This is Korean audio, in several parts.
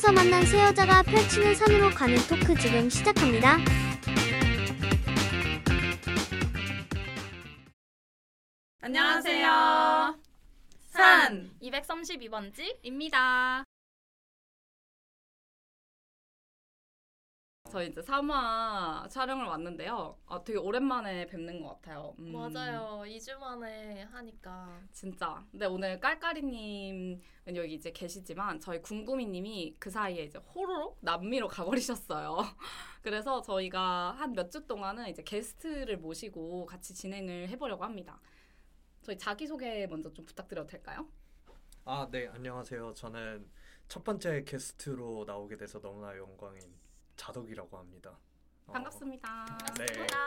카페에서 만난 새 여자가 펼치는 산으로 가는 토크 지금 시작합니다. 안녕하세요. 산 232번지입니다. 저희 이제 3화 촬영을 왔는데요. 아, 되게 오랜만에 뵙는 것 같아요. 음, 맞아요. 2주 만에 하니까. 진짜. 근데 오늘 깔깔이님은 여기 이제 계시지만 저희 궁금이님이 그 사이에 이제 호로로 남미로 가버리셨어요. 그래서 저희가 한 몇 주 동안은 이제 게스트를 모시고 같이 진행을 해보려고 합니다. 저희 자기소개 먼저 좀 부탁드려도 될까요? 아, 네, 안녕하세요. 저는 첫 번째 게스트로 나오게 돼서 너무나 영광인 자덕이라고 합니다. 어, 반갑습니다. 네. 반갑습니다.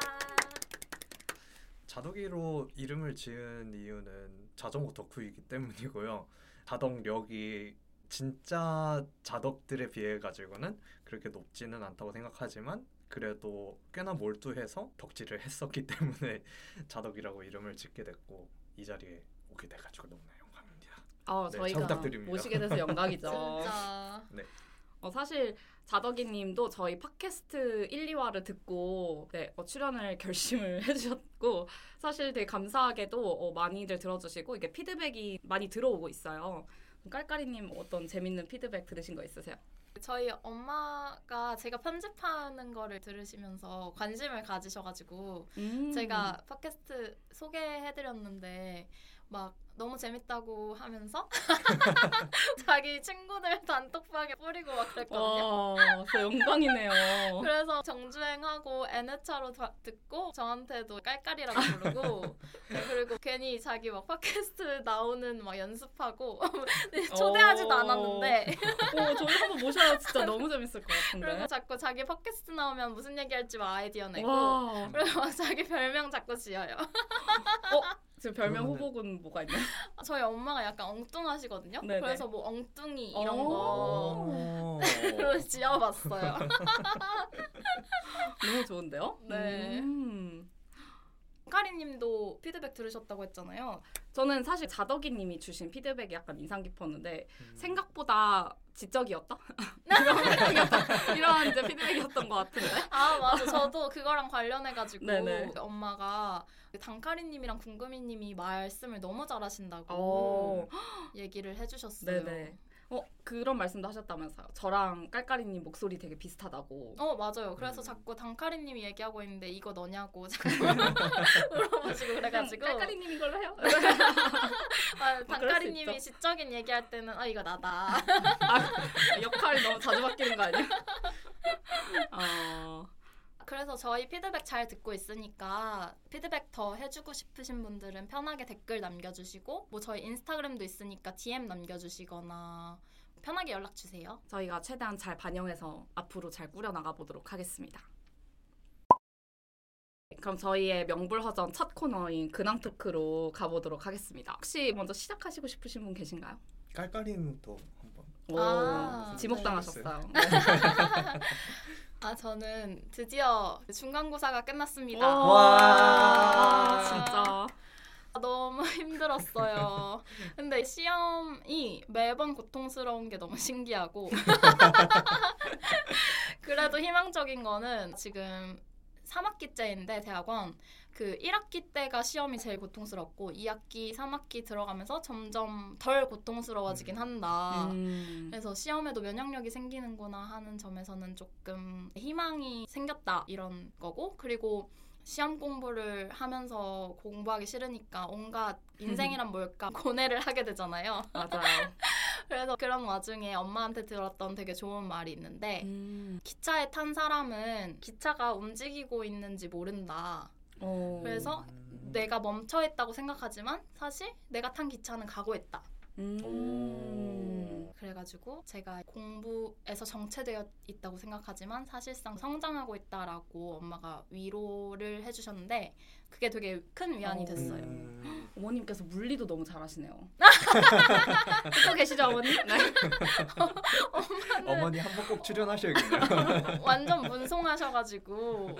자덕이로 이름을 지은 이유는 자전거 덕후이기 때문이고요. 자덕력이 진짜 자덕들에 비해 가지고는 그렇게 높지는 않다고 생각하지만 그래도 꽤나 몰두해서 덕질을 했었기 때문에 자덕이라고 이름을 짓게 됐고 이 자리에 오게 돼가지고 너무나 영광입니다. 어, 네, 저희가. 모시게 돼서 영광이죠. 진짜. 어, 사실 자덕이 님도 저희 팟캐스트 1, 2화를 듣고 네, 어, 출연을 결심을 해주셨고 사실 되게 감사하게도 어, 많이들 들어주시고 이게 피드백이 많이 들어오고 있어요. 깔깔이님 어떤 재밌는 피드백 들으신 거 있으세요? 저희 엄마가 제가 편집하는 거를 들으시면서 관심을 가지셔가지고 음. 제가 팟캐스트 소개해드렸는데 막 너무 재밌다고 하면서 자기 친구들 단톡방에 뿌리고 막 그랬거든요. 와, 저 영광이네요. 그래서 정주행하고 N회차로 다- 듣고 저한테도 깔깔이라고 부르고 네, 그리고 괜히 자기 막 팟캐스트 나오는 막 연습하고 네, 초대하지도 어. 않았는데 오, 저희 한번 모셔야 진짜 너무 재밌을 것 그리고 같은데. 자꾸 자기 팟캐스트 나오면 무슨 얘기할지 막 아이디어 내고 와, 그리고 막 자기 별명 자꾸 지어요. 지금 별명 그러면은- 후보군 뭐가 있나요? 저희 엄마가 약간 엉뚱하시거든요. 네네. 그래서 뭐 엉뚱이 이런 어. 거 오. 로 지어봤어요. 너무 좋은데요? 네. 음. 카리님도 피드백 들으셨다고 했잖아요. 저는 사실 자덕이님이 주신 피드백이 약간 인상 깊었는데 음. 생각보다 지적이었다 이런 이제 피드백이었던 것 같은데. 아 맞아 저도 그거랑 관련해가지고 네네. 엄마가 단카리님이랑 궁금이님이 말씀을 너무 잘하신다고 어, 얘기를 해주셨어요. 네네. 어 그런 말씀도 하셨다면서요. 저랑 깔깔이님 목소리 되게 비슷하다고. 어 맞아요. 그래서 음. 자꾸 단카리님이 얘기하고 있는데 이거 너냐고 자꾸 물어보시고 그래가지고 깔깔이님 이걸로 해요. 아, 수 단카리님이 있죠. 지적인 얘기할 때는 아 이거 나다. 아, 역할이 너무 자주 바뀌는 거 아니야? 어, 그래서 저희 피드백 잘 듣고 있으니까 피드백 더 해주고 싶으신 분들은 편하게 댓글 남겨주시고 뭐 저희 인스타그램도 있으니까 DM 남겨주시거나 편하게 연락 주세요. 저희가 최대한 잘 반영해서 앞으로 잘 꾸려 나가 보도록 하겠습니다. 그럼 저희의 명불허전 첫 코너인 근황 토크로 가보도록 하겠습니다. 혹시 먼저 시작하시고 싶으신 분 계신가요? 깔깔이님도 한번. 오, 아, 지목당하셨어요. 아 저는 드디어 중간고사가 끝났습니다. 와, 진짜. 아, 너무 힘들었어요. 근데 시험이 매번 고통스러운 게 너무 신기하고 그래도 희망적인 거는 지금 3학기째인데 대학원 그 1학기 때가 시험이 제일 고통스럽고 2학기, 3학기 들어가면서 점점 덜 고통스러워지긴 음. 한다. 음. 그래서 시험에도 면역력이 생기는구나 하는 점에서는 조금 희망이 생겼다 이런 거고 그리고 시험 공부를 하면서 공부하기 싫으니까 온갖 인생이란 뭘까 고뇌를 하게 되잖아요. 맞아요. 그래서 그런 와중에 엄마한테 들었던 되게 좋은 말이 있는데 음. 기차에 탄 사람은 기차가 움직이고 있는지 모른다. 어. 그래서 음. 내가 멈춰 있다고 생각하지만 사실 내가 탄 기차는 가고 있다. 음. 그래가지고 제가 공부에서 정체되어 있다고 생각하지만 사실상 성장하고 있다라고 엄마가 위로를 해주셨는데 그게 되게 큰 위안이 어. 됐어요. 음. 어머님께서 물리도 너무 잘하시네요. 듣고 계시죠, 어머님? 네. 어머니 한 번 꼭 출연하셔야겠네요. 완전 문송하셔가지고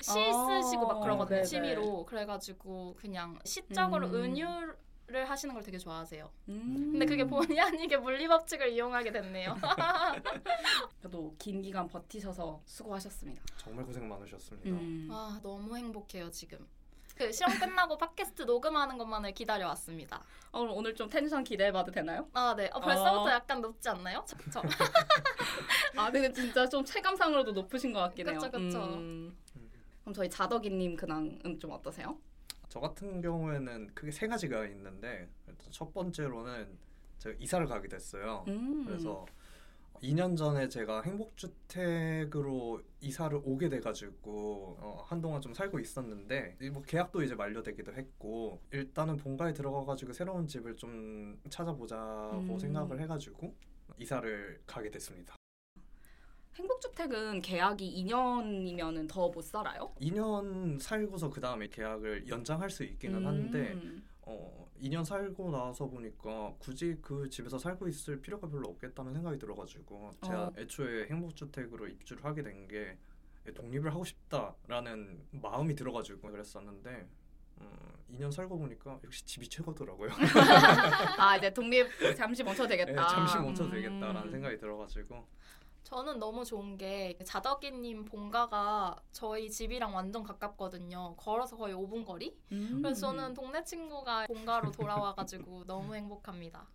시 아, 쓰시고 막 그러거든요 네네. 취미로 그래가지고 그냥 시적으로 음. 은유 를를 하시는 걸 되게 좋아하세요. 음. 근데 그게 본의 아니게 물리 법칙을 이용하게 됐네요. 그래도 긴 기간 버티셔서 수고하셨습니다. 정말 고생 많으셨습니다. 음. 와 너무 행복해요 지금. 그 시험 끝나고 팟캐스트 녹음하는 것만을 기다려 왔습니다. 어, 그럼 오늘 좀 텐션 기대해봐도 되나요? 아 네. 어, 벌써부터 어. 약간 높지 않나요? 저, 저. 아, 근데 진짜 좀 체감상으로도 높으신 것 같긴 해요. 그쵸, 그쵸. 음. 그럼 저희 자덕이님 근황은 좀 어떠세요? 저 같은 경우에는 크게 세 가지가 있는데 첫 번째로는 제가 이사를 가게 됐어요. 음. 그래서 2년 전에 제가 행복주택으로 이사를 오게 돼가지고 어, 한동안 좀 살고 있었는데 이뭐 계약도 이제 만료되기도 했고 일단은 본가에 들어가가지고 새로운 집을 좀 찾아보자고 음. 생각을 해가지고 이사를 가게 됐습니다. 행복주택은 계약이 2년이면 더못 살아요? 2년 살고서 그 다음에 계약을 연장할 수 있기는 한데 음. 어, 2년 살고 나서 보니까 굳이 그 집에서 살고 있을 필요가 별로 없겠다는 생각이 들어가지고 제가 어. 애초에 행복주택으로 입주를 하게 된 게 독립을 하고 싶다라는 마음이 들어가지고 그랬었는데 음, 2년 살고 보니까 역시 집이 최고더라고요. 아 이제 독립 잠시 멈춰도 네, 되겠다. 잠시 멈춰도 되겠다라는 음. 생각이 들어가지고 저는 너무 좋은 게 자덕이님 본가가 저희 집이랑 완전 가깝거든요. 걸어서 거의 5분 거리. 음. 그래서 저는 동네 친구가 본가로 돌아와가지고 너무 행복합니다.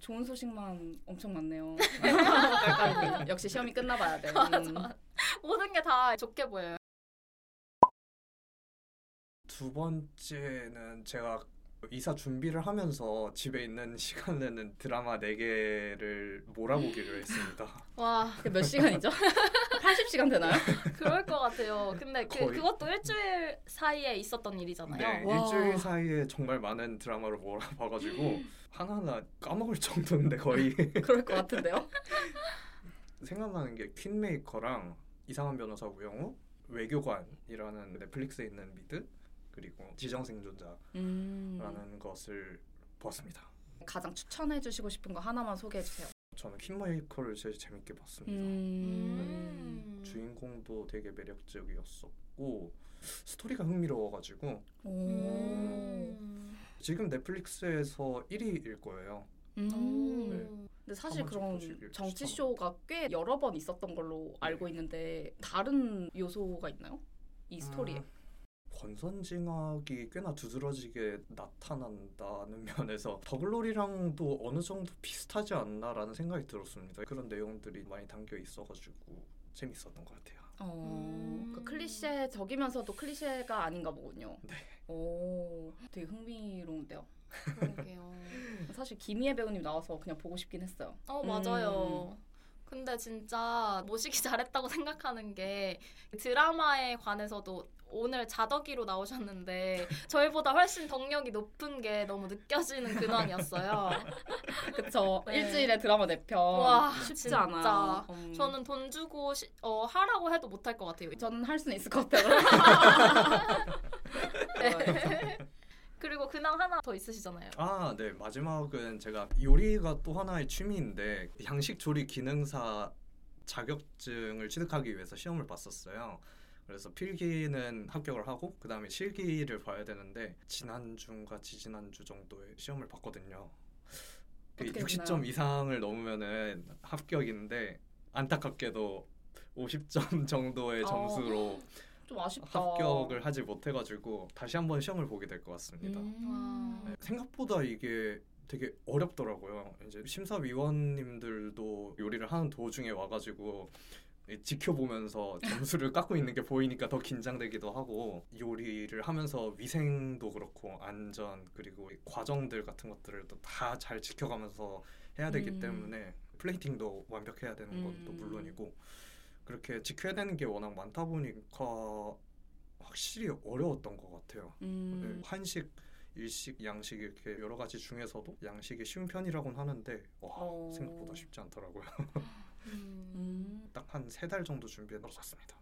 좋은 소식만 엄청 많네요. 깔깔이. 역시 시험이 끝나봐야 돼. 음. 모든 게 다 좋게 보여요. 두 번째는 제가 이사 준비를 하면서 집에 있는 시간에는 드라마 4개를 몰아보기로 했습니다. 와 몇 시간이죠? 80시간 되나요? 그럴 것 같아요. 근데 그, 거의- 그것도 일주일 사이에 있었던 일이잖아요. 네, 와. 일주일 사이에 정말 많은 드라마를 몰아봐가지고 하나하나 까먹을 정도인데 거의 그럴 것 같은데요. 생각나는 게 퀸메이커랑 이상한 변호사 우영우, 외교관이라는 넷플릭스에 있는 미드 그리고 지정생존자라는 음. 것을 보았습니다. 가장 추천해주시고 싶은 거 하나만 소개해주세요. 저는 퀸메이커를 제일 재밌게 봤습니다. 음. 주인공도 되게 매력적이었었고 스토리가 흥미로워가지고 오. 음. 지금 넷플릭스에서 1위일 거예요. 음. 오. 근데 사실 그런 정치 쇼가 꽤 여러 번 있었던 걸로 알고 있는데 다른 요소가 있나요? 이 스토리에. 음, 권선징악이 꽤나 두드러지게 나타난다는 면에서 더글로리랑도 어느 정도 비슷하지 않나라는 생각이 들었습니다. 그런 내용들이 많이 담겨 있어가지고 재밌었던 것 같아요. 어, 음. 그 클리셰적이면서도 클리셰가 아닌가 보군요. 네. 오, 되게 흥미로운데요. 그러게요. 사실 김희애 배우님 나와서 그냥 보고 싶긴 했어요. 어 맞아요. 근데 진짜 모시기 잘했다고 생각하는 게 드라마에 관해서도 오늘 자덕이로 나오셨는데 저희보다 훨씬 덕력이 높은 게 너무 느껴지는 근황이었어요. 그쵸. 네. 일주일에 드라마 4편. 와, 쉽지 진짜. 않아요. 음. 저는 돈 주고 시- 어, 하라고 해도 못할 것 같아요. 저는 할 수는 있을 것 같아요. 네. 그리고 근황 하나 더 있으시잖아요. 아, 네. 마지막은 제가 요리가 또 하나의 취미인데 양식 조리 기능사 자격증을 취득하기 위해서 시험을 봤었어요. 그래서 필기는 합격을 하고 그 다음에 실기를 봐야 되는데 지난주인가 지지난주 정도에 시험을 봤거든요. 그 어떻게 60점 됐나요? 이상을 넘으면은 합격인데 안타깝게도 50점 정도의 어. 점수로 좀 아쉽다. 합격을 하지 못해가지고 다시 한번 시험을 보게 될 것 같습니다. 음. 네, 생각보다 이게 되게 어렵더라고요. 이제 심사위원님들도 요리를 하는 도중에 와가지고 이 지켜보면서 점수를 깎고 있는 게 보이니까 더 긴장되기도 하고 요리를 하면서 위생도 그렇고 안전 그리고 이 과정들 같은 것들을 또 다 잘 지켜가면서 해야 되기 음. 때문에 플레이팅도 완벽해야 되는 것도 음. 물론이고 그렇게 지켜야 되는 게 워낙 많다 보니까 확실히 어려웠던 것 같아요. 음. 네, 한식, 일식, 양식 이렇게 여러 가지 중에서도 양식이 쉬운 편이라고는 하는데 와 어. 생각보다 쉽지 않더라고요. 음. 음. 딱한 세 달 정도 준비해 놓았습니다.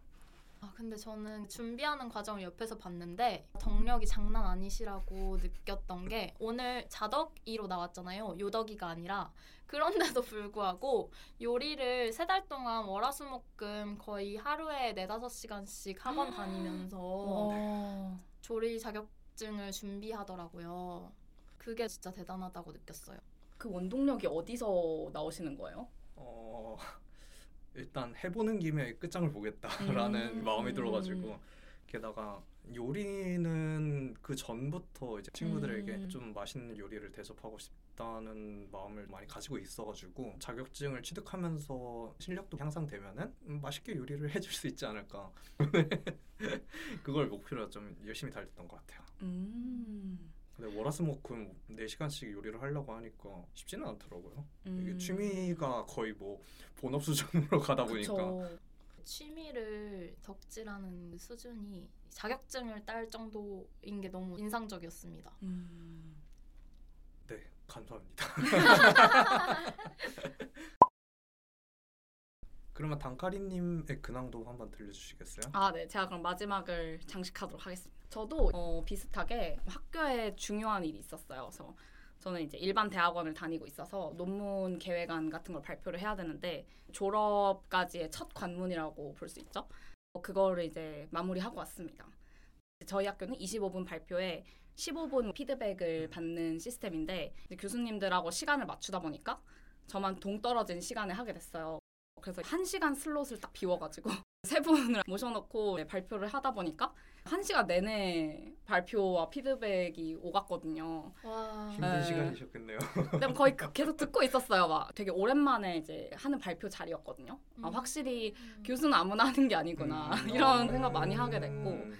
아, 근데 저는 준비하는 과정을 옆에서 봤는데 덕력이 장난 아니시라고 느꼈던 게 오늘 자덕이로 나왔잖아요. 요덕이가 아니라 그런데도 불구하고 요리를 세 달 동안 월화수목금 거의 하루에 네다섯 시간씩 학원 다니면서 어. 조리 자격증을 준비하더라고요. 그게 진짜 대단하다고 느꼈어요. 그 원동력이 어디서 나오시는 거예요? 어 일단 해보는 김에 끝장을 보겠다라는 음. 마음이 들어가지고 게다가 요리는 그 전부터 이제 친구들에게 음. 좀 맛있는 요리를 대접하고 싶다는 마음을 많이 가지고 있어가지고 자격증을 취득하면서 실력도 향상되면은 음, 맛있게 요리를 해줄 수 있지 않을까 그걸 목표로 좀 열심히 달렸던 것 같아요. 음. 근데 월화수목금 4시간씩 요리를 하려고 하니까 쉽지는 않더라고요. 이게 음. 취미가 거의 뭐 본업 수준으로 가다 보니까 그쵸. 취미를 덕질하는 수준이 자격증을 딸 정도인 게 너무 인상적이었습니다. 음. 네 감사합니다. 그러면 단카리님의 근황도 한번 들려주시겠어요? 아, 네. 제가 그럼 마지막을 장식하도록 하겠습니다. 저도 어, 비슷하게 학교에 중요한 일이 있었어요. 그래서 저는 이제 일반 대학원을 다니고 있어서 논문 계획안 같은 걸 발표를 해야 되는데 졸업까지의 첫 관문이라고 볼 수 있죠. 어, 그거를 이제 마무리하고 왔습니다. 저희 학교는 25분 발표에 15분 피드백을 받는 시스템인데 교수님들하고 시간을 맞추다 보니까 저만 동떨어진 시간에 하게 됐어요. 그래서 한 시간 슬롯을 딱 비워가지고 세 분을 모셔놓고 네, 발표를 하다 보니까 한 시간 내내 발표와 피드백이 오갔거든요. 와. 힘든 네. 시간이셨겠네요. 근데 거의 그- 계속 듣고 있었어요. 막 되게 오랜만에 이제 하는 발표 자리였거든요. 아, 음. 확실히 교수는 아무나 하는 게 아니구나 음. 이런 생각 많이 하게 됐고 음.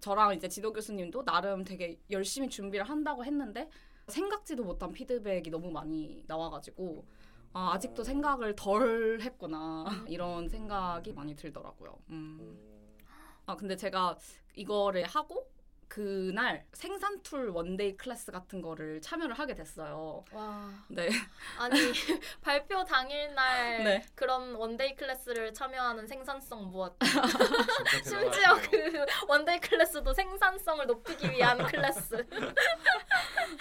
저랑 이제 지도 교수님도 나름 되게 열심히 준비를 한다고 했는데 생각지도 못한 피드백이 너무 많이 나와가지고 아, 아직도 생각을 덜 했구나 이런 생각이 많이 들더라고요. 음. 아 근데 제가 이거를 하고 그날 생산 tool one-day class 같은 거를 참여를 하게 됐어요. 와. 네. 아니 발표 당일 날 네. 그런 one-day class를 참여하는 생산성 무엇? 심지어. 그 one-day class도 생산성을 높이기 위한 클래스.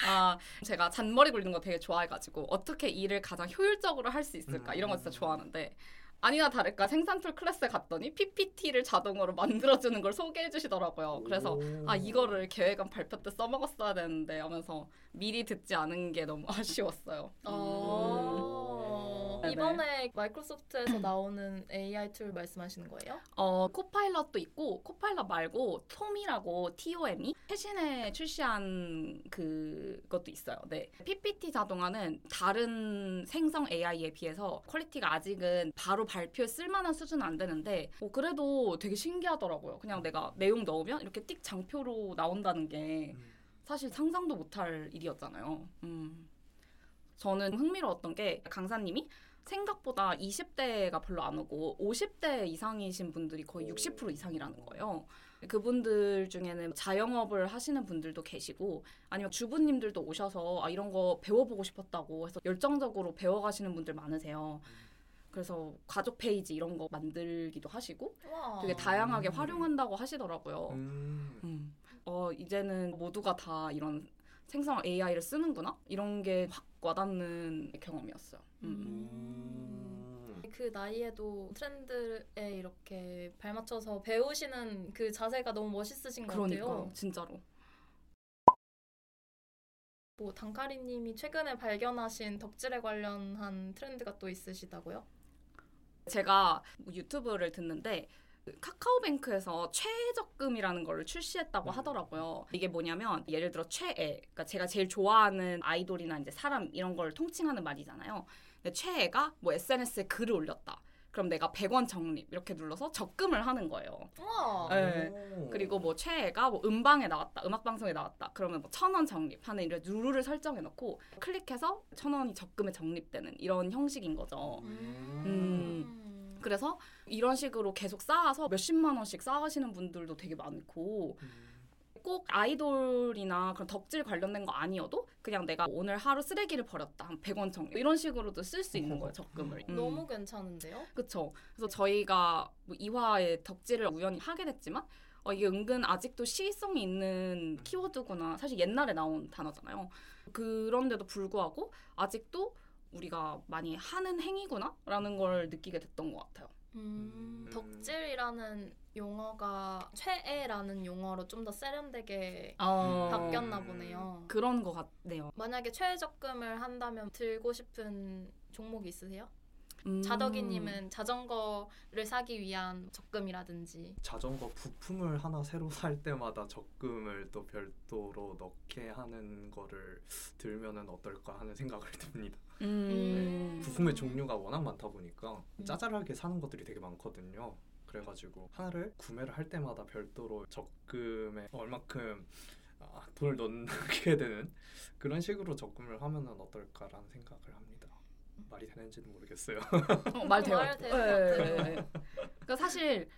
아 제가 잔머리 굴리는 거 되게 좋아해가지고 어떻게 일을 가장 효율적으로 할 수 있을까 이런 거 진짜 음. 좋아하는데 아니나 다를까 생산 tool 클래스에 갔더니 PPT를 자동으로 만들어주는 걸 소개해 주시더라고요. 그래서 오. 아 이거를 계획안 발표 때 써먹었어야 되는데 하면서 미리 듣지 않은 게 너무 아쉬웠어요. 어. 네네. 이번에 마이크로소프트에서 나오는 AI tool 말씀하시는 거예요? 어 Copilot도 있고 코파일럿 말고 톰이라고 TOM이 최신에 출시한 그것도 있어요. 네. PPT 자동화는 다른 생성 AI에 비해서 퀄리티가 아직은 바로 발표에 쓸만한 수준은 안 되는데 어, 그래도 되게 신기하더라고요. 그냥 내가 내용 넣으면 이렇게 띡 장표로 나온다는 게 음. 사실 상상도 못할 일이었잖아요. 음. 저는 흥미로웠던 게 강사님이 생각보다 20대가 별로 안 오고 50대 이상이신 분들이 거의 60% 이상이라는 거예요. 그분들 중에는 자영업을 하시는 분들도 계시고 아니면 주부님들도 오셔서 아, 이런 거 배워보고 싶었다고 해서 열정적으로 배워가시는 분들 많으세요. 그래서 가족 페이지 이런 거 만들기도 하시고 와. 되게 다양하게 음. 활용한다고 하시더라고요. 음. 음. 어 이제는 모두가 다 이런 생성 AI를 쓰는구나 이런 게확 와닿는 경험이었어요. 음. 음. 그 나이에도 트렌드에 이렇게 발맞춰서 배우시는 그 자세가 너무 멋있으신 것 그러니까 같아요. 진짜로. 뭐 단카리님이 최근에 발견하신 덕질에 관련한 트렌드가 또 있으시다고요? 제가 뭐 유튜브를 듣는데 그 카카오뱅크에서 최적금이라는 걸 출시했다고 음. 하더라고요. 이게 뭐냐면 예를 들어 최애, 그러니까 제가 제일 좋아하는 아이돌이나 이제 사람 이런 걸 통칭하는 말이잖아요. 근데 최애가 뭐 SNS에 글을 올렸다. 그럼 내가 100원 적립 이렇게 눌러서 적금을 하는 거예요. 네. 오. 그리고 뭐 최애가 뭐 음방에 나왔다, 음악 방송에 나왔다. 그러면 뭐 천 원 적립하는 이런 룰을 설정해 놓고 클릭해서 천 원이 적금에 적립되는 이런 형식인 거죠. 음. 그래서 이런 식으로 계속 쌓아서 몇십만 원씩 쌓으시는 분들도 되게 많고 음. 꼭 아이돌이나 그런 덕질 관련된 거 아니어도 그냥 내가 오늘 하루 쓰레기를 버렸다 한 100원 적립 이런 식으로도 쓸 수 있는 거예요 적금을. 음. 너무 괜찮은데요? 그쵸. 그래서 저희가 뭐 이화의 덕질을 우연히 하게 됐지만 어, 이게 은근 아직도 시의성이 있는 키워드구나. 사실 옛날에 나온 단어잖아요. 그런데도 불구하고 아직도 우리가 많이 하는 행위구나라는 걸 느끼게 됐던 것 같아요. 음, 음. 덕질이라는 용어가 최애라는 용어로 좀 더 세련되게 어, 바뀌었나 보네요. 그런 것 같네요. 만약에 최애 적금을 한다면 들고 싶은 종목이 있으세요? 음. 자덕이님은 자전거를 사기 위한 적금이라든지 자전거 부품을 하나 새로 살 때마다 적금을 또 별도로 넣게 하는 거를 들면은 어떨까 하는 생각을 듭니다. 음. 부품의 종류가 워낙 많다 보니까 음. 짜잘하게 사는 것들이 되게 많거든요. 그래가지고 하나를 구매를 할 때마다 별도로 적금에 얼마큼 아, 돈을 넣게 되는 그런 식으로 적금을 하면은 어떨까라는 생각을 합니다. 말이 되는지는 모르겠어요. 어, 말 돼요. 말 될것 네. 그러니까 사실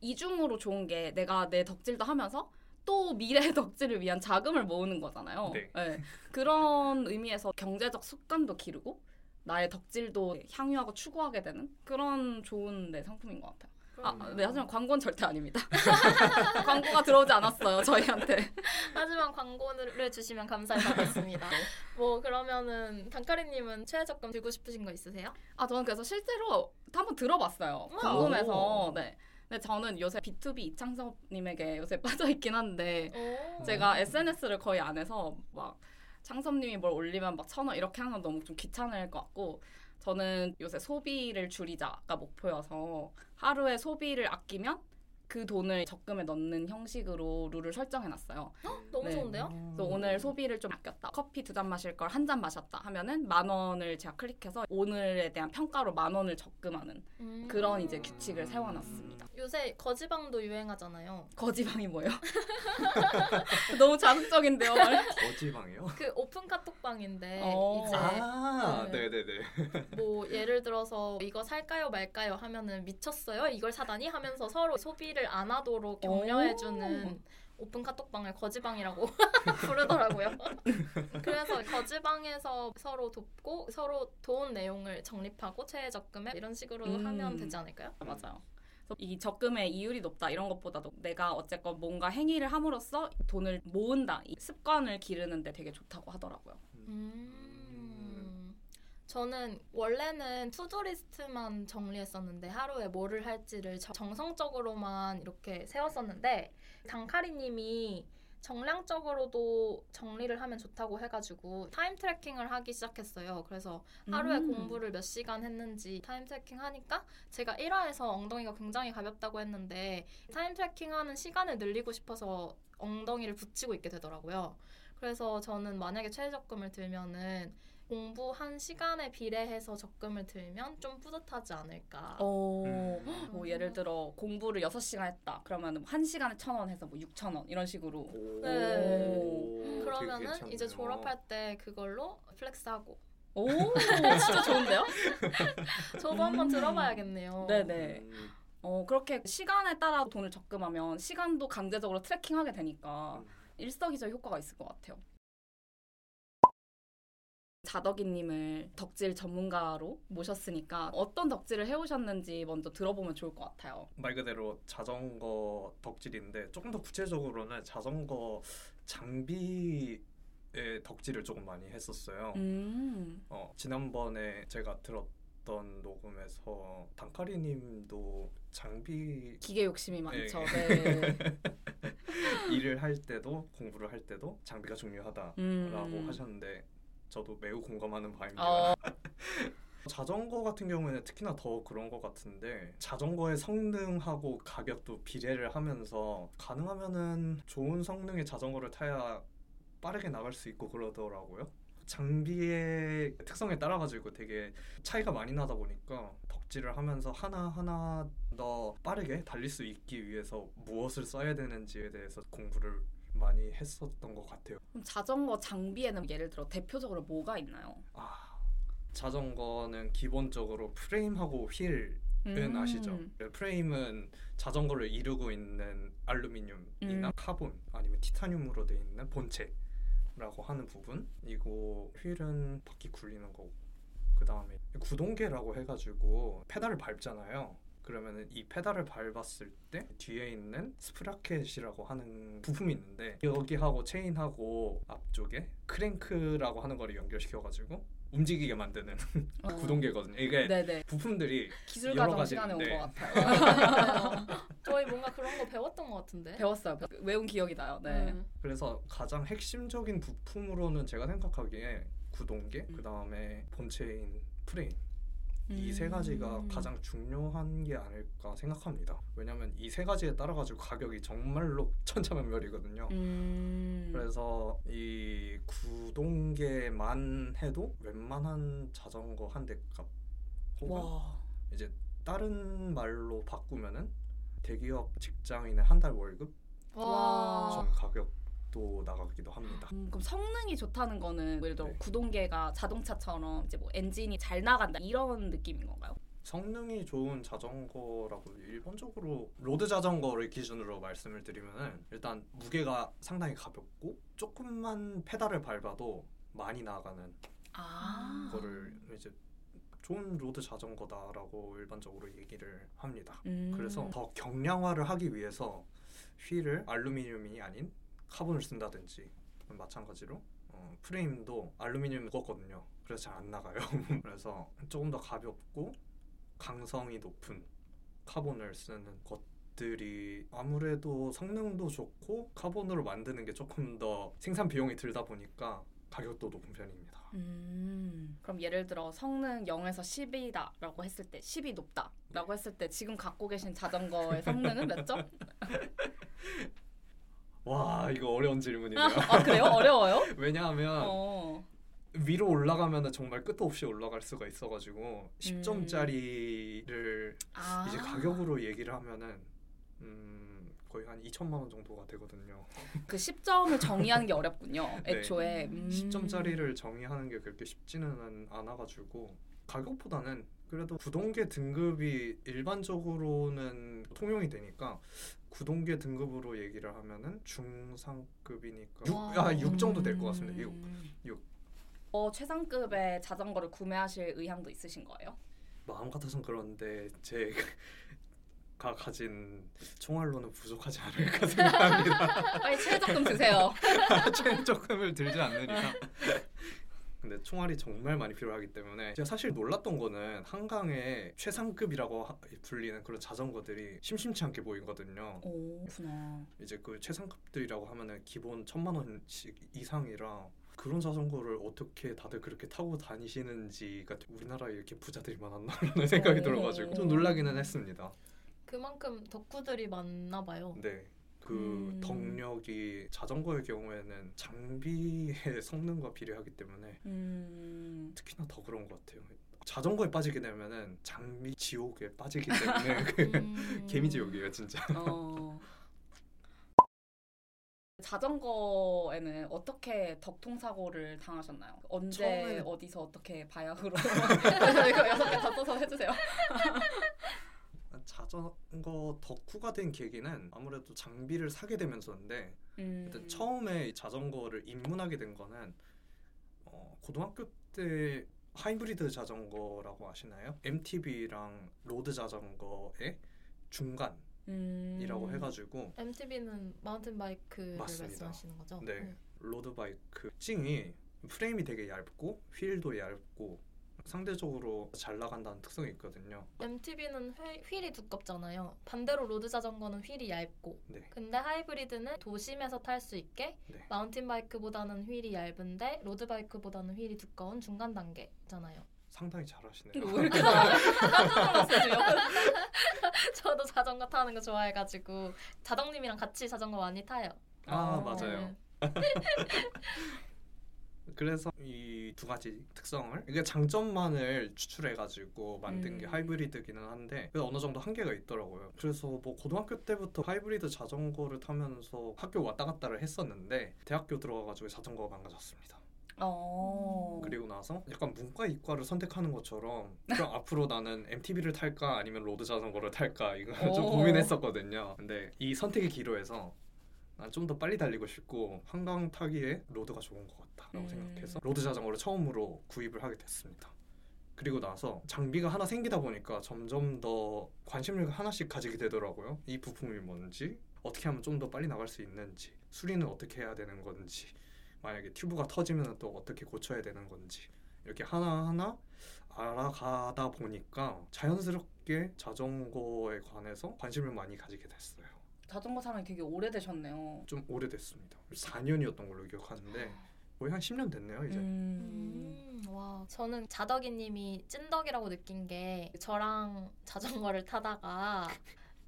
이중으로 좋은 게 내가 내 덕질도 하면서 또 미래의 덕질을 위한 자금을 모으는 거잖아요. 네. 그런 의미에서 경제적 습관도 기르고 나의 덕질도 향유하고 추구하게 되는 그런 좋은 네, 상품인 것 같아요. 아, 그러네요. 네, 하지만 광고는 절대 아닙니다. 광고가 들어오지 않았어요, 저희한테. 하지만 광고를 주시면 감사히 받겠습니다. 뭐 그러면은 단카리님은 최애 적금 들고 싶으신 거 있으세요? 아, 저는 그래서 실제로 한번 들어봤어요. 궁금해서. 네. 근데 저는 요새 B2B 이창섭님에게 요새 빠져 있긴 한데, 오. 제가 SNS를 거의 안 해서 막 창섭님이 뭘 올리면 막 천 원 이렇게 하는 건 너무 좀 귀찮을 것 같고 저는 요새 소비를 줄이자가 목표여서 하루에 소비를 아끼면 그 돈을 적금에 넣는 형식으로 룰을 설정해 놨어요. 너무 네. 좋은데요? 그래서 오늘 소비를 좀 아꼈다. 커피 두 잔 마실 걸 한 잔 마셨다 하면은 만 원을 제가 클릭해서 오늘에 대한 평가로 만 원을 적금하는 음. 그런 이제 규칙을 세워놨습니다. 요새 거지방도 유행하잖아요. 거지방이 뭐예요? 너무 자극적인데요. 말? 거지방이요? 그 오픈 카톡방인데 어. 이제 아, 네. 네, 네, 네. 뭐 예를 들어서 이거 살까요 말까요 하면은 미쳤어요 이걸 사다니 하면서 서로 소비를 안 하도록 격려해주는 오픈 카톡방을 거지방이라고 부르더라고요. 그래서 거지방에서 서로 돕고 서로 도운 내용을 정립하고 최애 적금에 이런 식으로 음. 하면 되지 않을까요? 맞아요. 그래서 이 적금의 이율이 높다 이런 것보다도 내가 어쨌건 뭔가 행위를 함으로써 돈을 모은다 이 습관을 기르는데 되게 좋다고 하더라고요. 음. 저는 원래는 to-do list만 정리했었는데 하루에 뭐를 할지를 정- 정성적으로만 이렇게 세웠었는데 단카리님이 정량적으로도 정리를 하면 좋다고 해가지고 time tracking을 하기 시작했어요. 그래서 하루에 음. 공부를 몇 시간 했는지 time tracking 하니까 제가 1화에서 엉덩이가 굉장히 가볍다고 했는데 time tracking 하는 시간을 늘리고 싶어서 엉덩이를 붙이고 있게 되더라고요. 그래서 저는 만약에 최애 적금을 들면은 공부한 시간에 비례해서 적금을 들면 좀 뿌듯하지 않을까. 어, 음. 뭐 예를 들어 공부를 6시간 했다. 그러면 1시간에 1,000원 해서 뭐 6,000원 이런 식으로. 오, 네. 되게 그러면은 이제. 졸업할 때 그걸로 flex하고 오, 진짜 좋은데요? 저도 한번 들어봐야겠네요. 네네. 음, 어, 그렇게 시간에 따라 돈을 적금하면 시간도 강제적으로 tracking하게 되니까 음. 일석이조 효과가 있을 것 같아요. 자덕이님을 덕질 전문가로 모셨으니까 어떤 덕질을 해오셨는지 먼저 들어보면 좋을 것 같아요. 말 그대로 자전거 덕질인데 조금 더 구체적으로는 자전거 장비 의 덕질을 조금 많이 했었어요. 음. 어, 지난번에 제가 들었던 녹음에서 단카리님도 장비 기계 욕심이 많죠. 네. 네. 일을 할 때도 공부를 할 때도 장비가 중요하다라고 음. 하셨는데 저도 매우 공감하는 바입니다. 어, 자전거 같은 경우에는 특히나 더 그런 것 같은데 자전거의 성능하고 가격도 비례를 하면서 가능하면은 좋은 성능의 자전거를 타야 빠르게 나갈 수 있고 그러더라고요. 장비의 특성에 따라 가지고 되게 차이가 많이 나다 보니까 덕질을 하면서 하나 하나 더 빠르게 달릴 수 있기 위해서 무엇을 써야 되는지에 대해서 공부를 많이 했었던 것 같아요. 그럼 자전거 장비에는 예를 들어 대표적으로 뭐가 있나요? 아 자전거는 기본적으로 프레임하고 휠은 음. 아시죠? 프레임은 자전거를 이루고 있는 알루미늄이나 음. 카본 아니면 티타늄으로 되어 있는 본체라고 하는 부분 이고 휠은 바퀴 굴리는 거고 그 다음에 구동계라고 해가지고 페달을 밟잖아요. 그러면은 이 페달을 밟았을 때 뒤에 있는 sprocket이라고 하는 부품이 있는데 여기하고 체인하고 앞쪽에 크랭크라고 하는 거를 연결시켜가지고 움직이게 만드는 어. 구동계거든요. 이게 네네. 부품들이 기술 여러 과정 가지 시간에 온 있는데. 것 같아요. 저희 뭔가 그런 거 배웠던 것 같은데. 배웠어요. 배- 외운 기억이 나요. 네. 음. 그래서 가장 핵심적인 부품으로는 제가 생각하기에 구동계, 음. 그 다음에 본체인 프레임 이 세 가지가 음. 가장 중요한 게 아닐까 생각합니다. 왜냐하면 이 세 가지에 따라 가지고 가격이 정말로 천차만별이거든요. 음. 그래서 이 구동계만 해도 웬만한 자전거 한 대 값 혹은 와. 이제 다른 말로 바꾸면은 대기업 직장인의 한 달 월급 와. 좀 가격 도 나가기도 합니다. 음, 그럼 성능이 좋다는 거는 예를 들어 네. 구동계가 자동차처럼 이제 뭐 엔진이 잘 나간다 이런 느낌인 건가요? 성능이 좋은 자전거라고 일반적으로 road 자전거를 기준으로 말씀을 드리면은 일단 무게가 상당히 가볍고 조금만 페달을 밟아도 많이 나가는 아. 거를 이제 좋은 road 자전거다라고 일반적으로 얘기를 합니다. 음. 그래서 더 경량화를 하기 위해서 휠을 알루미늄이 아닌 카본을 쓴다든지 마찬가지로 어, 프레임도 알루미늄 무겁거든요. 그래서 잘 안 나가요. 그래서 조금 더 가볍고 강성이 높은 카본을 쓰는 것들이 아무래도 성능도 좋고 카본으로 만드는 게 조금 더 생산 비용이 들다 보니까 가격도 높은 편입니다. 음. 그럼 예를 들어 성능 0에서 10이다라고 했을 때 10이 높다라고 했을 때 지금 갖고 계신 자전거의 성능은 몇 점? 와 이거 어려운 질문이네요. 아 그래요? 어려워요? 왜냐하면 어. 위로 올라가면 정말 끝도 없이 올라갈 수가 있어가지고 10점짜리를 아. 이제 가격으로 얘기를 하면은 음, 거의 한 2천만 원 정도가 되거든요. 그 10점을 정의하는 게 어렵군요. 네. 애초에. 음. 10점짜리를 정의하는 게 그렇게 쉽지는 않아가지고 가격보다는 그래도 구동계 등급이 일반적으로는 통용이 되니까 구동계 등급으로 얘기를 하면은 중상급이니까 6, 와. 아, 6 정도 될 것 같습니다. 6. 음. 육. 어, 최상급의 자전거를 구매하실 의향도 있으신 거예요? 마음 같아선 그런데 제가 가진 총알로는 부족하지 않을까 생각합니다. 빨리 최저금 드세요. 최저금을 들지 않으니까. 근데 총알이 정말 많이 필요하기 때문에 제가 사실 놀랐던 거는 한강에 최상급이라고 하- 불리는 그런 자전거들이 심심치 않게 보이거든요. 오, 그렇구나. 이제 그 최상급들이라고 하면은 기본 천만 원씩 이상이라 그런 자전거를 어떻게 다들 그렇게 타고 다니시는지가 우리나라에 이렇게 부자들이 많았나라는 생각이 오. 들어가지고 좀 놀라기는 했습니다. 그만큼 덕후들이 많나 봐요. 네. 그 음. 덕력이 자전거의 경우에는 장비의 성능과 비례하기 때문에 음. 특히나 더 그런 것 같아요. 자전거에 빠지게 되면은 장비 지옥에 빠지기 때문에 그 음. 개미 지옥이에요 진짜. 어. 자전거에는 어떻게 덕통 사고를 당하셨나요? 언제 처음에는- 어디서 어떻게 바야흐로 이거 여섯 개 다 써서 해주세요. 자전거 덕후가 된 계기는 아무래도 장비를 사게 되면서인데 음. 일단 처음에 이 자전거를 입문하게 된 거는 어, 고등학교 때 하이브리드 자전거라고 아시나요? MTB랑 road 자전거의 중간이라고 음. 해가지고 MTB는 mountain bike를. 말씀하시는 거죠? 네 음. road bike 특징이 프레임이 되게 얇고 휠도 얇고 상대적으로 잘 나간다는 특성이 있거든요. MTB는 휠, 휠이 두껍잖아요. 반대로 road 자전거는 휠이 얇고. 네. 근데 하이브리드는 도심에서 탈 수 있게 네. mountain bike보다는 휠이 얇은데 road bike보다는 휠이 두꺼운 중간 단계잖아요. 상당히 잘하시네요. 왜 이렇게 잘해? 저도 자전거 타는 거 좋아해가지고 자덕님이랑 같이 자전거 많이 타요. 아 어. 맞아요. 그래서 이 두 가지 특성을 이게 장점만을 추출해가지고 만든 게 음. 하이브리드기는 한데 그 어느 정도 한계가 있더라고요. 그래서 뭐 고등학교 때부터 하이브리드 자전거를 타면서 학교 왔다 갔다를 했었는데 대학교 들어가가지고 자전거가 망가졌습니다. 어. 그리고 나서 약간 문과 이과를 선택하는 것처럼 그럼 앞으로 나는 MTB를 탈까 아니면 road 자전거를 탈까 이거 좀 오. 고민했었거든요. 근데 이 선택의 기로에서 난 좀 더 빨리 달리고 싶고 한강 타기에 road가 좋은 것 같다라고 음. 생각해서 road 자전거를 처음으로 구입을 하게 됐습니다. 그리고 나서 장비가 하나 생기다 보니까 점점 더 관심을 하나씩 가지게 되더라고요. 이 부품이 뭔지, 어떻게 하면 좀 더 빨리 나갈 수 있는지, 수리는 어떻게 해야 되는 건지, 만약에 튜브가 터지면 또 어떻게 고쳐야 되는 건지 이렇게 하나하나 알아가다 보니까 자연스럽게 자전거에 관해서 관심을 많이 가지게 됐어요. 자전거 사랑이 되게 오래되셨네요. 좀 오래됐습니다. 4년이었던 걸로 기억하는데 거의 한 10년 됐네요 이제. 음. 음, 와, 저는 자덕이님이 찐덕이라고 느낀 게 저랑 자전거를 타다가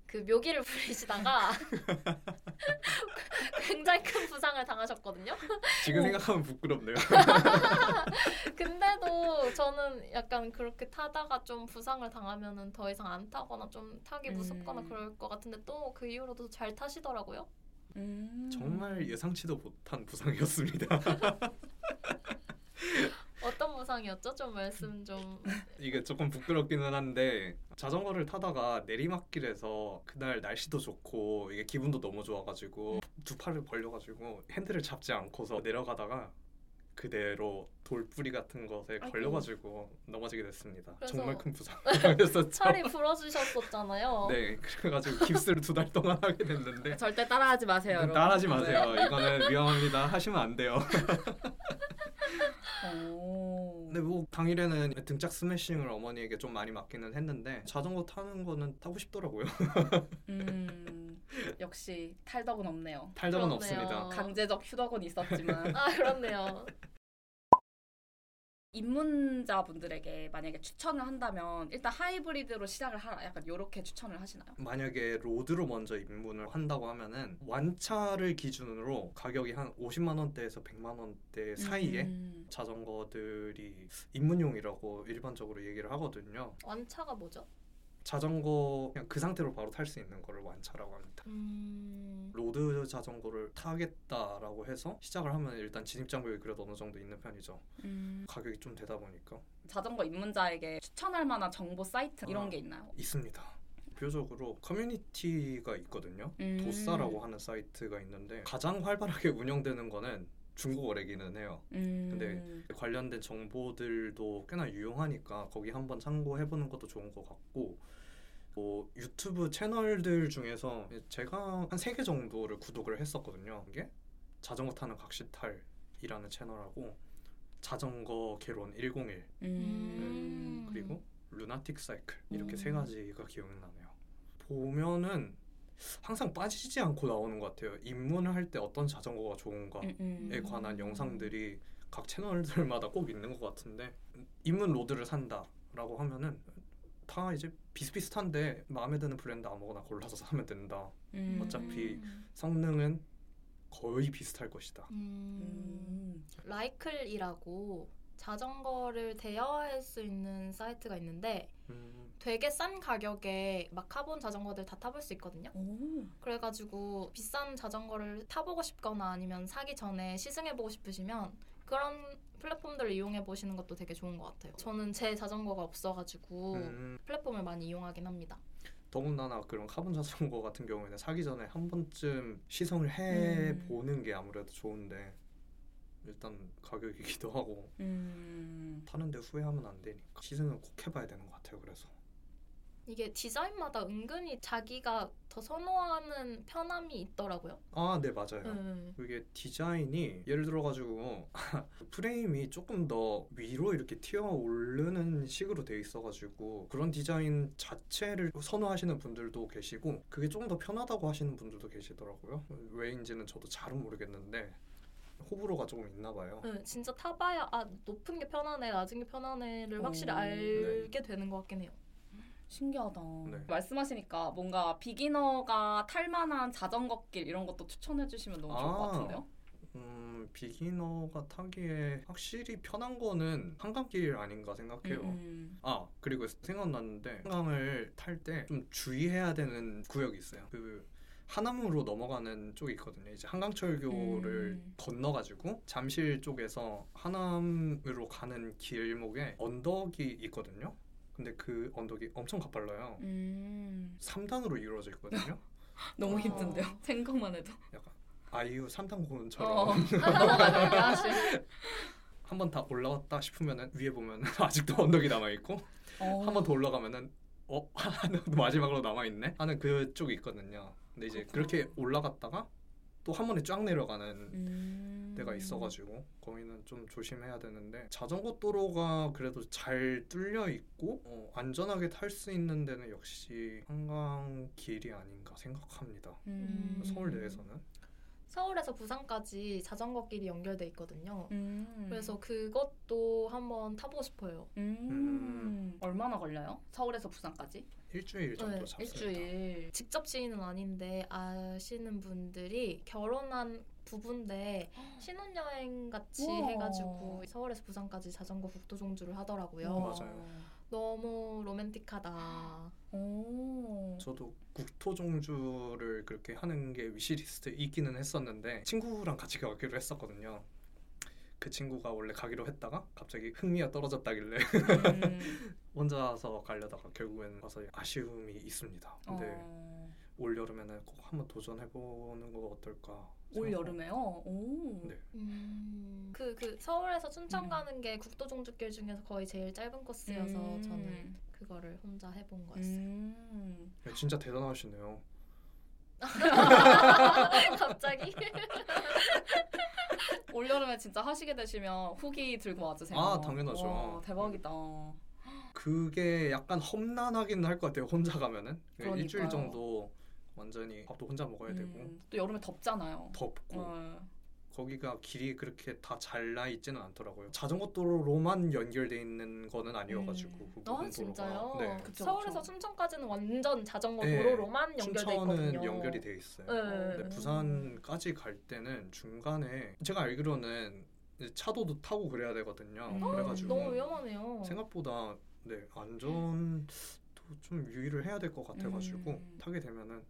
그 묘기를 부리시다가 굉장히 큰 부상을 당하셨거든요. 지금 생각하면 부끄럽네요. 근데도 저는 약간 그렇게 타다가 좀 부상을 당하면은 더 이상 안 타거나 좀 타기 무섭거나 음. 그럴 것 같은데 또 그 이후로도 잘 타시더라고요. 음. 정말 예상치도 못한 부상이었습니다. 어떤 부상이었죠? 좀 말씀 좀. 이게 조금 부끄럽기는 한데 자전거를 타다가 내리막길에서 그날 날씨도 좋고 이게 기분도 너무 좋아가지고 두 팔을 벌려가지고 핸들을 잡지 않고서 내려가다가 그대로 돌뿌리 같은 것에 아이고. 걸려가지고 넘어지게 됐습니다. 정말 큰 부상이었었죠. 살이 부러지셨었잖아요. 네, 그래가지고 깁스를 두 달 동안 하게 됐는데 절대 따라하지 마세요. 여러분. 따라하지 마세요. 이거는 위험합니다. 하시면 안 돼요. 오. 근데 뭐 당일에는 등짝 스매싱을 어머니에게 좀 많이 맞기는 했는데 자전거 타는 거는 타고 싶더라고요. 음. 역시 탈덕은 없네요. 탈덕은 그렇네요. 없습니다. 강제적 휴덕은 있었지만 아 그렇네요. 입문자분들에게 만약에 추천을 한다면 일단 하이브리드로 시작을 하라. 약간 요렇게 추천을 하시나요? 만약에 road로 먼저 입문을 한다고 하면은 완차를 기준으로 가격이 한 50만 원대에서 100만 원대 사이에 음. 자전거들이 입문용이라고 일반적으로 얘기를 하거든요. 완차가 뭐죠? 자전거 그냥 그 상태로 바로 탈 수 있는 거를 완차라고 합니다. 음. road 자전거를 타겠다라고 해서 시작을 하면 일단 진입 장벽이 그래도 어느 정도 있는 편이죠. 음. 가격이 좀 되다 보니까 자전거 입문자에게 추천할 만한 정보 사이트 이런 아. 게 있나요? 있습니다. 대표적으로 커뮤니티가 있거든요. 음. 도사라고 하는 사이트가 있는데 가장 활발하게 운영되는 거는 중국어래기는 해요. 음. 근데 관련된 정보들도 꽤나 유용하니까 거기 한번 참고해보는 것도 좋은 것 같고 뭐 유튜브 채널들 중에서 제가 한 세 개 정도를 구독을 했었거든요. 이게 자전거 타는 각시탈이라는 채널하고 자전거 개론 101 음. 그리고 루나틱 사이클 이렇게 음. 세 가지가 기억나네요. 보면은 항상 빠지지 않고 나오는 것 같아요. 입문을 할 때 어떤 자전거가 좋은가에 음, 음. 관한 영상들이 각 채널들마다 꼭 있는 것 같은데 입문 로드를 산다라고 하면은 다 이제 비슷비슷한데 마음에 드는 브랜드 아무거나 골라서 사면 된다. 음. 어차피 성능은 거의 비슷할 것이다. 음. 음. 라이클이라고 자전거를 대여할 수 있는 사이트가 있는데 음, 되게 싼 가격에 막 카본 자전거들 다 타볼 수 있거든요. 오. 그래가지고 비싼 자전거를 타보고 싶거나 아니면 사기 전에 시승해보고 싶으시면 그런 플랫폼들을 이용해 보시는 것도 되게 좋은 것 같아요. 저는 제 자전거가 없어가지고 음, 플랫폼을 많이 이용하긴 합니다. 더군다나 그런 카본 자전거 같은 경우에는 사기 전에 한 번쯤 시승을 해 음. 보는 게 아무래도 좋은데 일단 가격이기도 하고 음. 타는데 후회하면 안 되니까 시승은 꼭 해봐야 되는 것 같아요. 그래서 이게 디자인마다 은근히 자기가 더 선호하는 편함이 있더라고요. 아 네 맞아요. 음. 이게 디자인이 예를 들어 가지고 프레임이 조금 더 위로 이렇게 튀어 오르는 식으로 돼 있어 가지고 그런 디자인 자체를 선호하시는 분들도 계시고 그게 조금 더 편하다고 하시는 분들도 계시더라고요. 왜인지는 저도 잘은 모르겠는데 호불호가 조금 있나 봐요. 네, 진짜 타봐야 아 높은 게 편하네, 낮은 게 편하네를 확실히 오, 알게 되는 것 같긴 해요. 신기하다. 네. 말씀하시니까 뭔가 비기너가 탈 만한 자전거 길 이런 것도 추천해 주시면 너무 좋을 것 아. 같은데요. 음, 비기너가 타기에 확실히 편한 거는 한강길 아닌가 생각해요. 음. 아 그리고 생각났는데 한강을 탈 때 좀 주의해야 되는 구역이 있어요. 그 하남으로 넘어가는 쪽이 있거든요. 이제 한강철교를 음. 건너가지고 잠실 쪽에서 하남으로 가는 길목에 언덕이 있거든요. 근데 그 언덕이 엄청 가팔라요. 음. 3단으로 이루어져 있거든요. 너무 어. 힘든데요. 생각만 해도. 약간 아이유 3단 어. 공원처럼 넘어가는 게 하실. 한번 다 올라왔다 싶으면은 위에 보면 아직도 언덕이 남아 있고 어. 한 번 더 올라가면은 어 마지막으로 남아 있네 하는 그쪽이 있거든요. 근데 이제 그렇구나. 그렇게 올라갔다가 또 한 번에 쫙 내려가는 음. 데가 있어가지고 거기는 좀 조심해야 되는데 자전거 도로가 그래도 잘 뚫려 있고 어, 안전하게 탈 수 있는 데는 역시 한강 길이 아닌가 생각합니다. 음. 서울 내에서는 서울에서 부산까지 자전거 길이 연결돼 있거든요. 음. 그래서 그것도 한번 타보고 싶어요. 음. 얼마나 걸려요? 서울에서 부산까지? 일주일 정도 네, 잡습니다. 일주일. 직접 지인은 아닌데 아시는 분들이 결혼한 부부인데 신혼여행 같이 우와. 해가지고 서울에서 부산까지 자전거 국도종주를 하더라고요. 어, 맞아요. 너무 로맨틱하다. 오. 저도 국토종주를 그렇게 하는 게 위시리스트에 있기는 했었는데 친구랑 같이 가기로 했었거든요. 그 친구가 원래 가기로 했다가 갑자기 흥미가 떨어졌다길래 음. 혼자서 가려다가 결국에는 가서 아쉬움이 있습니다. 근데 어. 올 여름에는 꼭 한번 도전해 보는 거 어떨까? 올. 여름에요? 오. 네. 음, 그, 그 서울에서 춘천 음. 가는 게 국도 종주길 중에서 거의 제일 짧은 코스여서 음. 저는 그거를 혼자 해본 거였어요. 음. 야, 진짜 대단하시네요. 갑자기? 올 여름에 진짜 하시게 되시면 후기 들고 와주세요. 아, 당연하죠. 와, 대박이다. 그게 약간 험난하긴 할 것 같아요. 혼자 가면은 그러니까요. 일주일 정도 완전히 밥도 혼자 먹어야 되고 음, 또 여름에 덥잖아요. 덥고 어. 거기가 길이 그렇게 다 잘나 있지는 않더라고요. 자전거 도로로만 연결돼 있는 거는 아니어가지고 음. 그아 부분 진짜요? 도로가 네. 그쵸, 서울에서 그쵸. 춘천까지는 완전 자전거 네, 도로로만 연결돼 춘천은 있거든요. 연결이 돼 있어요. 네. 근데 부산까지 갈 때는 중간에 제가 알기로는 차도도 타고 그래야 되거든요. 음. 그래가지고 너무 위험하네요. 생각보다 네 안전도 좀 유의를 해야 될 것 같아가지고 음. 타게 되면은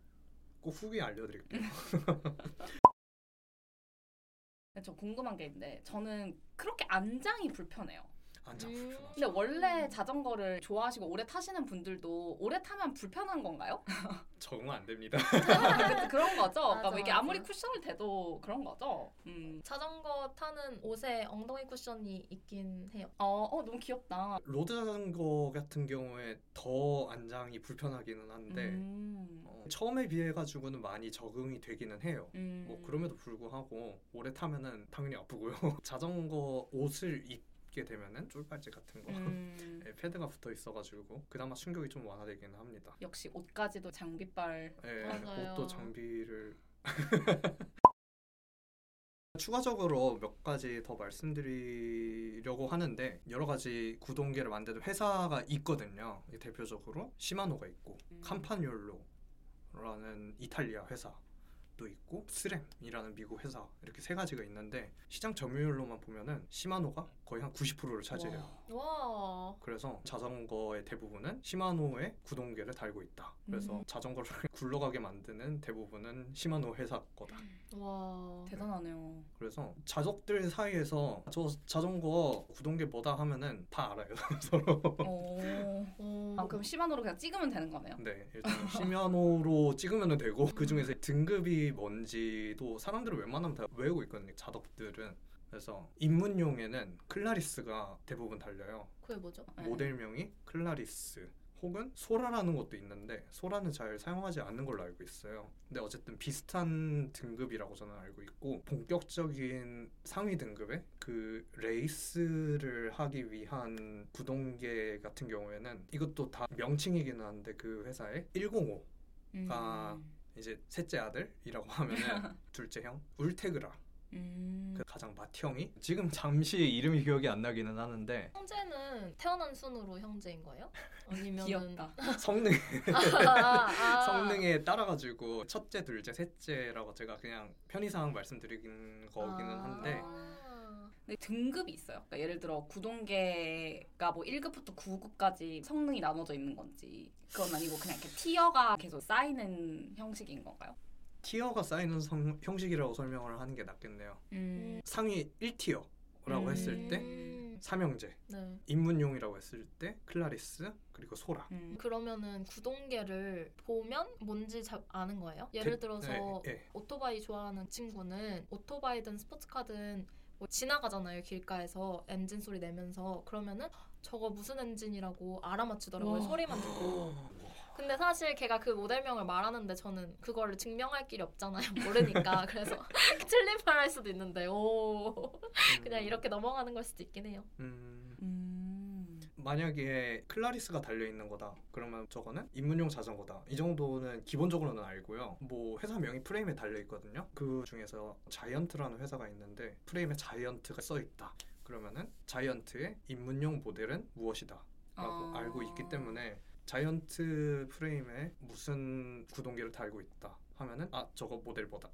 꼭 후기 알려드릴게요. 근데 저 궁금한 게 있는데 저는 그렇게 안장이 불편해요. 안장 음. 불편하죠. 근데 원래 자전거를 좋아하시고 오래 타시는 분들도 오래 타면 불편한 건가요? 적응 안 됩니다. 그런 거죠. 그러니까 뭐 이게 맞아. 아무리 쿠션을 대도 그런 거죠. 음. 자전거 타는 옷에 엉덩이 쿠션이 있긴 해요. 어, 어 너무 귀엽다. 로드 자전거 같은 경우에 더 안장이 불편하기는 한데 음. 어, 처음에 비해 가지고는 많이 적응이 되기는 해요. 음. 뭐 그럼에도 불구하고 오래 타면은 당연히 아프고요. 자전거 옷을 입 게 되면은 쫄바지 같은 거 음. 예, 패드가 붙어 있어가지고 그나마 충격이 좀 완화되기는 합니다. 역시 옷까지도 장비빨. 예, 맞아요. 옷도 장비를 추가적으로 몇 가지 더 말씀드리려고 하는데 여러 가지 구동계를 만드는 회사가 있거든요. 대표적으로 시마노가 있고 음. 캄파뉴올로라는 이탈리아 회사 도 있고 스램이라는 미국 회사 이렇게 세 가지가 있는데 시장 점유율로만 보면은 시마노가 거의 한 90%를 차지해요. 와. 그래서 자전거의 대부분은 시마노의 구동계를 달고 있다. 그래서 음. 자전거를 굴러가게 만드는 대부분은 시마노 회사 거다. 와. 대단하네요. 그래서 자족들 사이에서 저 자전거 구동계 뭐다 하면은 다 알아요 서로. 오. 오. 아 그럼 시만으로 그냥 찍으면 되는 거네요. 네, 일단 시마노로 찍으면 되고 그 중에서 등급이 뭔지도 사람들은 웬만하면 다 외우고 있거든요. 자덕들은. 그래서 입문용에는 클라리스가 대부분 달려요. 그게 뭐죠? 네. 모델명이 클라리스 혹은 소라라는 것도 있는데 소라는 잘 사용하지 않는 걸로 알고 있어요. 근데 어쨌든 비슷한 등급이라고 저는 알고 있고 본격적인 상위 등급의 그 레이스를 하기 위한 구동계 같은 경우에는 이것도 다 명칭이기는 한데 그 회사의 105 음. 아. 이제 셋째 아들이라고 하면은 둘째 형 울테그라 음. 그 가장 맏형이 지금 잠시 이름이 기억이 안 나기는 하는데 형제는 태어난 순으로 형제인 거예요? 아니면은 귀엽다. 성능 아, 아. 성능에 따라가지고 첫째, 둘째, 셋째라고 제가 그냥 편의상 말씀드리긴 거기는 아. 한데 근데 등급이 있어요. 그러니까 예를 들어 구동계가 뭐 1급부터 9급까지 성능이 나눠져 있는 건지 그건 아니고 그냥 이렇게 티어가 계속 쌓이는 형식인 건가요? tier가 쌓이는 성- 형식이라고 설명을 하는 게 낫겠네요. 음. 상위 1tier라고 음. 했을 때 음. 삼형제, 네. 입문용이라고 했을 때 클라리스 그리고 소라. 음. 그러면은 구동계를 보면 뭔지 자, 아는 거예요? 예를 대- 들어서 네, 네. 오토바이 좋아하는 친구는 오토바이든 스포츠카든 뭐 지나가잖아요 길가에서 엔진 소리 내면서. 그러면은 저거 무슨 엔진이라고 알아맞히더라고요 와. 소리만 듣고. 근데 사실 걔가 그 모델명을 말하는데 저는 그거를 증명할 길이 없잖아요 모르니까. 그래서 틀린 말 할 수도 있는데 오. 그냥 이렇게 넘어가는 걸 수도 있긴 해요. 음, 음. 만약에 클라리스가 달려 있는 거다. 그러면 저거는 입문용 자전거다. 이 정도는 기본적으로는 알고요. 뭐 회사 명이 프레임에 달려 있거든요. 그 중에서 자이언트라는 회사가 있는데 프레임에 자이언트가 써 있다. 그러면은 자이언트의 입문용 모델은 무엇이다. 라고 아. 알고 있기 때문에 자이언트 프레임에 무슨 구동계를 달고 있다 하면은 아 저거 모델 뭐다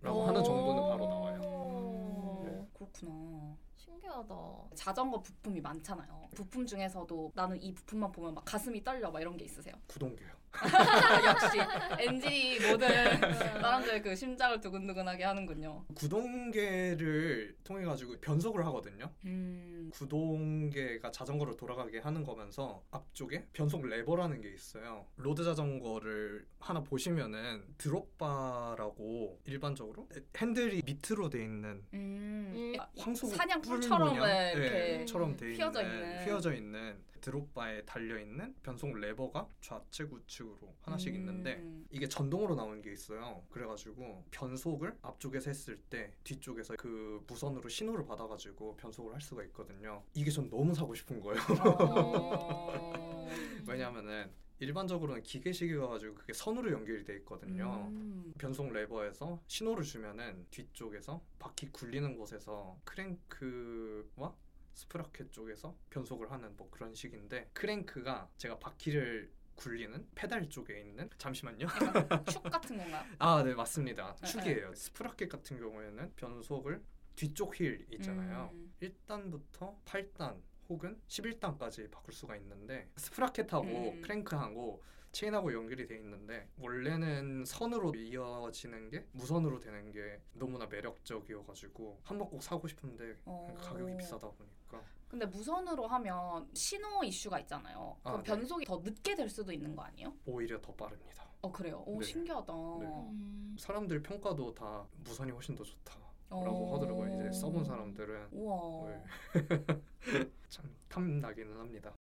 라고 하는 정도는 바로 나와요. 오. 네. 그렇구나. 신기하다 자전거 부품이 많잖아요. 부품 중에서도 나는 이 부품만 보면 막 가슴이 떨려 막 이런 게 있으세요? 구동계요. 역시 엔진이 모든 사람들 그 심장을 두근두근하게 하는군요. 구동계를 통해 가지고 변속을 하거든요. 음. 구동계가 자전거를 돌아가게 하는 거면서 앞쪽에 변속 레버라는 게 있어요. road 자전거를 하나 보시면은 drop bar라고 일반적으로 핸들이 밑으로 돼 있는 음. 음. 황소 사냥 뿔 뿔처럼 모양? 왜 이렇게 네, 처럼 돼 휘어져 있는. 휘어져 있는 드롭바에 달려 있는 변속 레버가 좌측 우측으로 하나씩 음. 있는데 이게 전동으로 나오는 게 있어요. 그래가지고 변속을 앞쪽에서 했을 때 뒤쪽에서 그 무선으로 신호를 받아가지고 변속을 할 수가 있거든요. 이게 전 너무 사고 싶은 거예요. 어. 왜냐하면은 일반적으로는 기계식이어 가지고 그게 선으로 연결이 돼 있거든요. 음. 변속 레버에서 신호를 주면은 뒤쪽에서 바퀴 굴리는 곳에서 크랭크와 sprocket 쪽에서 변속을 하는 뭐 그런 식인데 크랭크가 제가 바퀴를 굴리는 페달 쪽에 있는 잠시만요. 축 같은 건가요? 아, 네, 맞습니다. 네, 축이에요. sprocket 같은 경우에는 변속을 뒤쪽 휠 있잖아요. 음. 1단부터 8단 혹은 11단까지 바꿀 수가 있는데 sprocket하고 음. 크랭크하고 체인하고 연결이 돼 있는데 원래는 선으로 이어지는 게 무선으로 되는 게 너무나 매력적이어가지고 한 번 꼭 사고 싶은데 어. 가격이 비싸다 보니까 근데 무선으로 하면 신호 이슈가 있잖아요. 그럼 아, 네. 변속이 더 늦게 될 수도 있는 거 아니에요? 오히려 더 빠릅니다. 어 그래요. 오 네. 신기하다. 음. 사람들 평가도 다 무선이 훨씬 더 좋다 라고 어. 하더라고요. 이제 써본 사람들은 우와. 네. 참 탐나기는 합니다.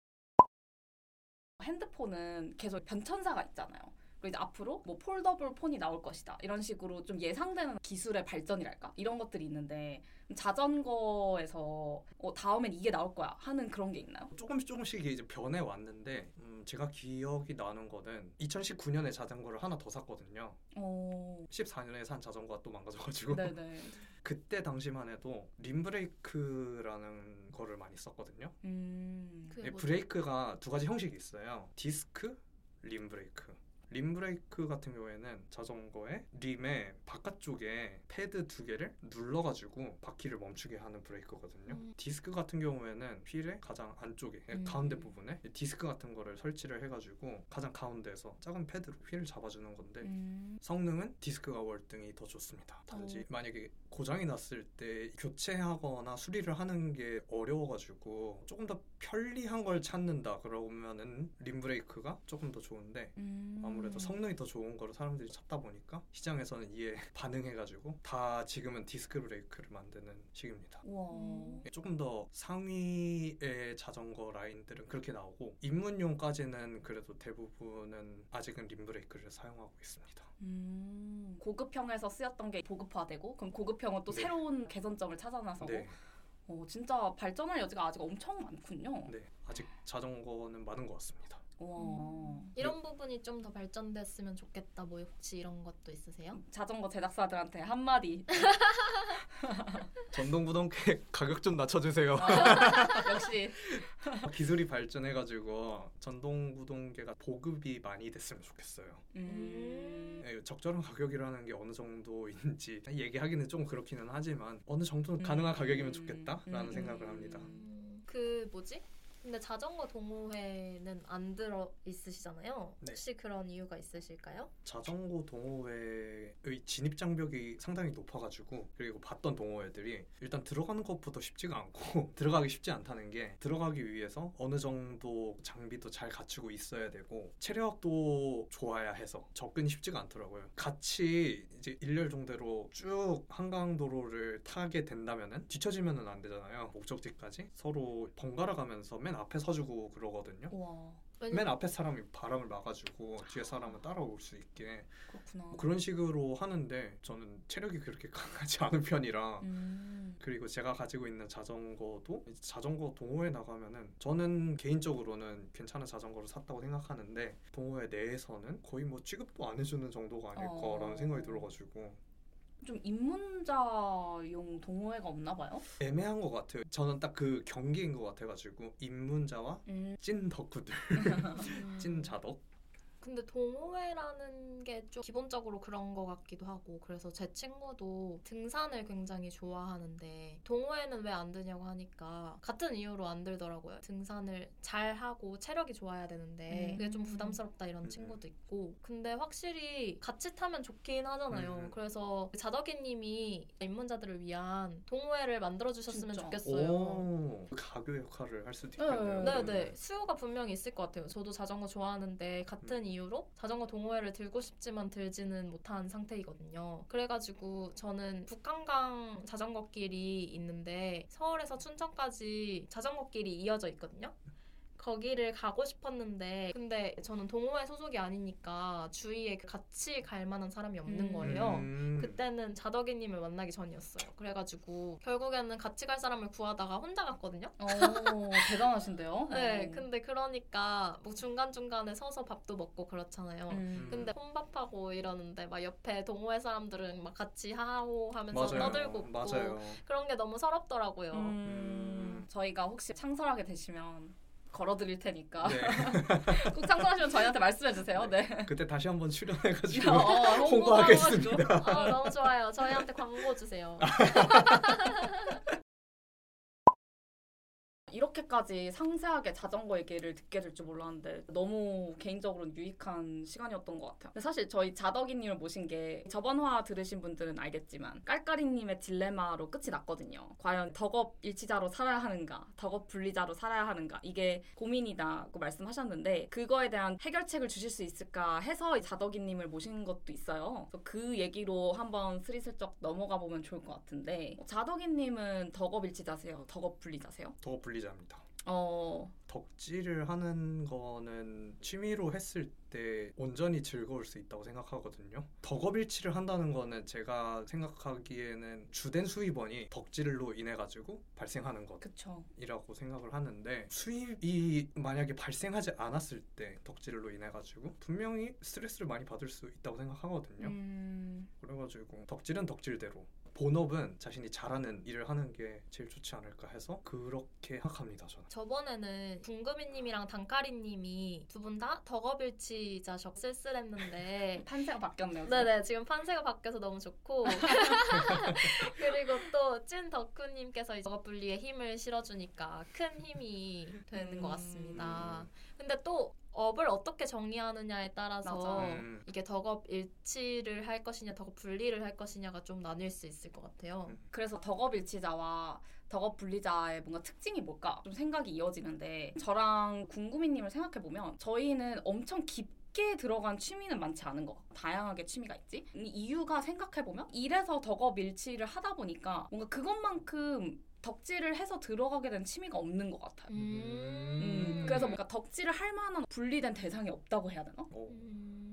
핸드폰은 계속 변천사가 있잖아요. 그리고 이제 앞으로 뭐 폴더블 폰이 나올 것이다. 이런 식으로 좀 예상되는 기술의 발전이랄까? 이런 것들이 있는데 자전거에서 어, 다음엔 이게 나올 거야 하는 그런 게 있나요? 조금씩 조금씩 이제 변해 왔는데 음, 제가 기억이 나는 거는 2019년에 자전거를 하나 더 샀거든요. 어. 14년에 산 자전거가 또 망가져가지고 네네. 그때 당시만 해도 림브레이크라는 거를 많이 썼거든요. 음. 그게 예, 뭐죠? 브레이크가 두 가지 형식이 있어요. 디스크, 림브레이크. 림브레이크 같은 경우에는 자전거의 림의 바깥쪽에 패드 두 개를 눌러가지고 바퀴를 멈추게 하는 브레이크거든요. 음. 디스크 같은 경우에는 휠의 가장 안쪽에 음. 가운데 부분에 디스크 같은 거를 설치를 해가지고 가장 가운데에서 작은 패드로 휠을 잡아주는 건데 음. 성능은 디스크가 월등히 더 좋습니다. 단지 어. 만약에 고장이 났을 때 교체하거나 수리를 하는 게 어려워가지고 조금 더 편리한 걸 찾는다 그러면은 림브레이크가 조금 더 좋은데 음. 아무래도 성능이 더 좋은 거를 사람들이 찾다 보니까 시장에서는 이에 반응해가지고 다 지금은 디스크 브레이크를 만드는 식입니다. 우와. 음. 조금 더 상위의 자전거 라인들은 그렇게 나오고 입문용까지는 그래도 대부분은 아직은 림 브레이크를 사용하고 있습니다. 음. 고급형에서 쓰였던 게 보급화되고 그럼 고급형은 또 네. 새로운 개선점을 찾아 나서고 네, 어, 진짜 발전할 여지가 아직 엄청 많군요. 네, 아직 자전거는 많은 것 같습니다. 우와. 음. 이런 부분이 좀 더 발전됐으면 좋겠다. 뭐 혹시 이런 것도 있으세요? 자전거 제작사들한테 한마디. 전동부동계 가격 좀 낮춰주세요. 아, 역시 기술이 발전해가지고 전동부동계가 보급이 많이 됐으면 좋겠어요. 음. 네, 적절한 가격이라는 게 어느 정도인지 얘기하기는 좀 그렇기는 하지만 어느 정도는 음. 가능한 가격이면 좋겠다라는 음. 생각을 합니다. 음, 그 뭐지? 근데 자전거 동호회는 안 들어 있으시잖아요. 네. 혹시 그런 이유가 있으실까요? 자전거 동호회의 진입 장벽이 상당히 높아가지고 그리고 봤던 동호회들이 일단 들어가는 것부터 쉽지가 않고 들어가기 쉽지 않다는 게 들어가기 위해서 어느 정도 장비도 잘 갖추고 있어야 되고 체력도 좋아야 해서 접근이 쉽지가 않더라고요. 같이 이제 일렬 정도로 쭉 한강도로를 타게 된다면은 뒤처지면은 안 되잖아요. 목적지까지 서로 번갈아 가면서 맨 앞에 서주고 그러거든요. 와 맨 앞에 사람이 바람을 막아주고 뒤에 사람은 따라올 수 있게 그렇구나. 뭐 그런 식으로 하는데 저는 체력이 그렇게 강하지 않은 편이라 음. 그리고 제가 가지고 있는 자전거도 자전거 동호회 나가면은 저는 개인적으로는 괜찮은 자전거를 샀다고 생각하는데 동호회 내에서는 거의 뭐 취급도 안 해주는 정도가 아닐까라는 어. 생각이 들어가지고 좀 입문자용 동호회가 없나 봐요. 애매한 것 같아요. 저는 딱 그 경계인 것 같아가지고 입문자와 음. 찐 덕후들, 음. 찐 자덕 근데 동호회라는 게 좀 기본적으로 그런 것 같기도 하고 그래서 제 친구도 등산을 굉장히 좋아하는데 동호회는 왜 안 드냐고 하니까 같은 이유로 안 들더라고요. 등산을 잘 하고 체력이 좋아야 되는데 음. 그게 좀 부담스럽다 이런 음. 친구도 있고 근데 확실히 같이 타면 좋긴 하잖아요. 음. 그래서 자덕이님이 입문자들을 위한 동호회를 만들어 주셨으면 진짜. 좋겠어요. 오, 가교 역할을 할 수도 있겠네요. 네, 네네 그러면. 수요가 분명히 있을 것 같아요. 저도 자전거 좋아하는데 같은 음. 이유로 자전거 동호회를 들고 싶지만 들지는 못한 상태이거든요. 그래가지고 저는 북한강 자전거 길이 있는데 서울에서 춘천까지 자전거 길이 이어져 있거든요. 거기를 가고 싶었는데 근데 저는 동호회 소속이 아니니까 주위에 같이 갈 만한 사람이 없는 음. 거예요. 음. 그때는 자덕이님을 만나기 전이었어요. 그래가지고 결국에는 같이 갈 사람을 구하다가 혼자 갔거든요. 오 대단하신데요. 네, 어. 근데 그러니까 뭐 중간중간에 서서 밥도 먹고 그렇잖아요. 음. 근데 혼밥하고 이러는데 막 옆에 동호회 사람들은 막 같이 하하호 하면서 맞아요. 떠들고 맞아요. 그런 게 너무 서럽더라고요. 음, 저희가 혹시 창설하게 되시면 걸어드릴 테니까 네. 꼭 창설하시면 저희한테 말씀해 주세요. 네. 그때 다시 한번 출연해가지고 어, 홍보 홍보하겠습니다. 아, 너무 좋아요. 저희한테 광고 주세요. 이렇게까지 상세하게 자전거 얘기를 듣게 될 줄 몰랐는데 너무 개인적으로는 유익한 시간이었던 것 같아요. 사실 저희 자덕이님을 모신 게 저번 화 들으신 분들은 알겠지만 깔깔이님의 딜레마로 끝이 났거든요. 과연 덕업 일치자로 살아야 하는가, 덕업 분리자로 살아야 하는가 이게 고민이다고 말씀하셨는데 그거에 대한 해결책을 주실 수 있을까 해서 이 자덕이님을 모신 것도 있어요. 그 얘기로 한번 스리슬쩍 넘어가 보면 좋을 것 같은데 자덕이님은 덕업 일치자세요, 덕업 분리자세요? 더 분리 자입니다. 어, 덕질을 하는 거는 취미로 했을 때 온전히 즐거울 수 있다고 생각하거든요. 덕업일치를 한다는 거는 제가 생각하기에는 주된 수입원이 덕질로 인해 가지고 발생하는. 것이라고 생각을 하는데 수입이 만약에 발생하지 않았을 때 덕질로 인해 가지고 분명히 스트레스를 많이 받을 수 있다고 생각하거든요. 음, 그래가지고 덕질은 덕질대로 본업은 자신이 잘하는 일을 하는 게 제일 좋지 않을까 해서 그렇게 생각합니다 저는. 저번에는 궁금이님이랑 단까리님이 두 분 다 덕업일치자셔 쓸쓸했는데 판세가 바뀌었네요. 지금. 네네 지금 판세가 바뀌어서 너무 좋고 찐 덕후님께서 덕업 분리에 힘을 실어주니까 큰 힘이 되는 것 같습니다. 근데 또 업을 어떻게 정의하느냐에 따라서 맞아. 음. 이게 덕업 일치를 할 것이냐 덕업 분리를 할 것이냐가 좀 나뉠 수 있을 것 같아요. 음. 그래서 덕업 일치자와 덕업 분리자의 뭔가 특징이 뭘까 좀 생각이 이어지는데 저랑 궁금이님을 생각해 보면 저희는 엄청 깊 게 들어간 취미는 많지 않은 것 같아요. 다양하게 취미가 있지. 이 이유가 생각해 보면 일에서 덕업 일치를 하다 보니까 뭔가 그것만큼 덕질을 해서 들어가게 된 취미가 없는 것 같아요. 음, 그래서 뭔가 덕질을 할 만한 분리된 대상이 없다고 해야 되나? 오. 음.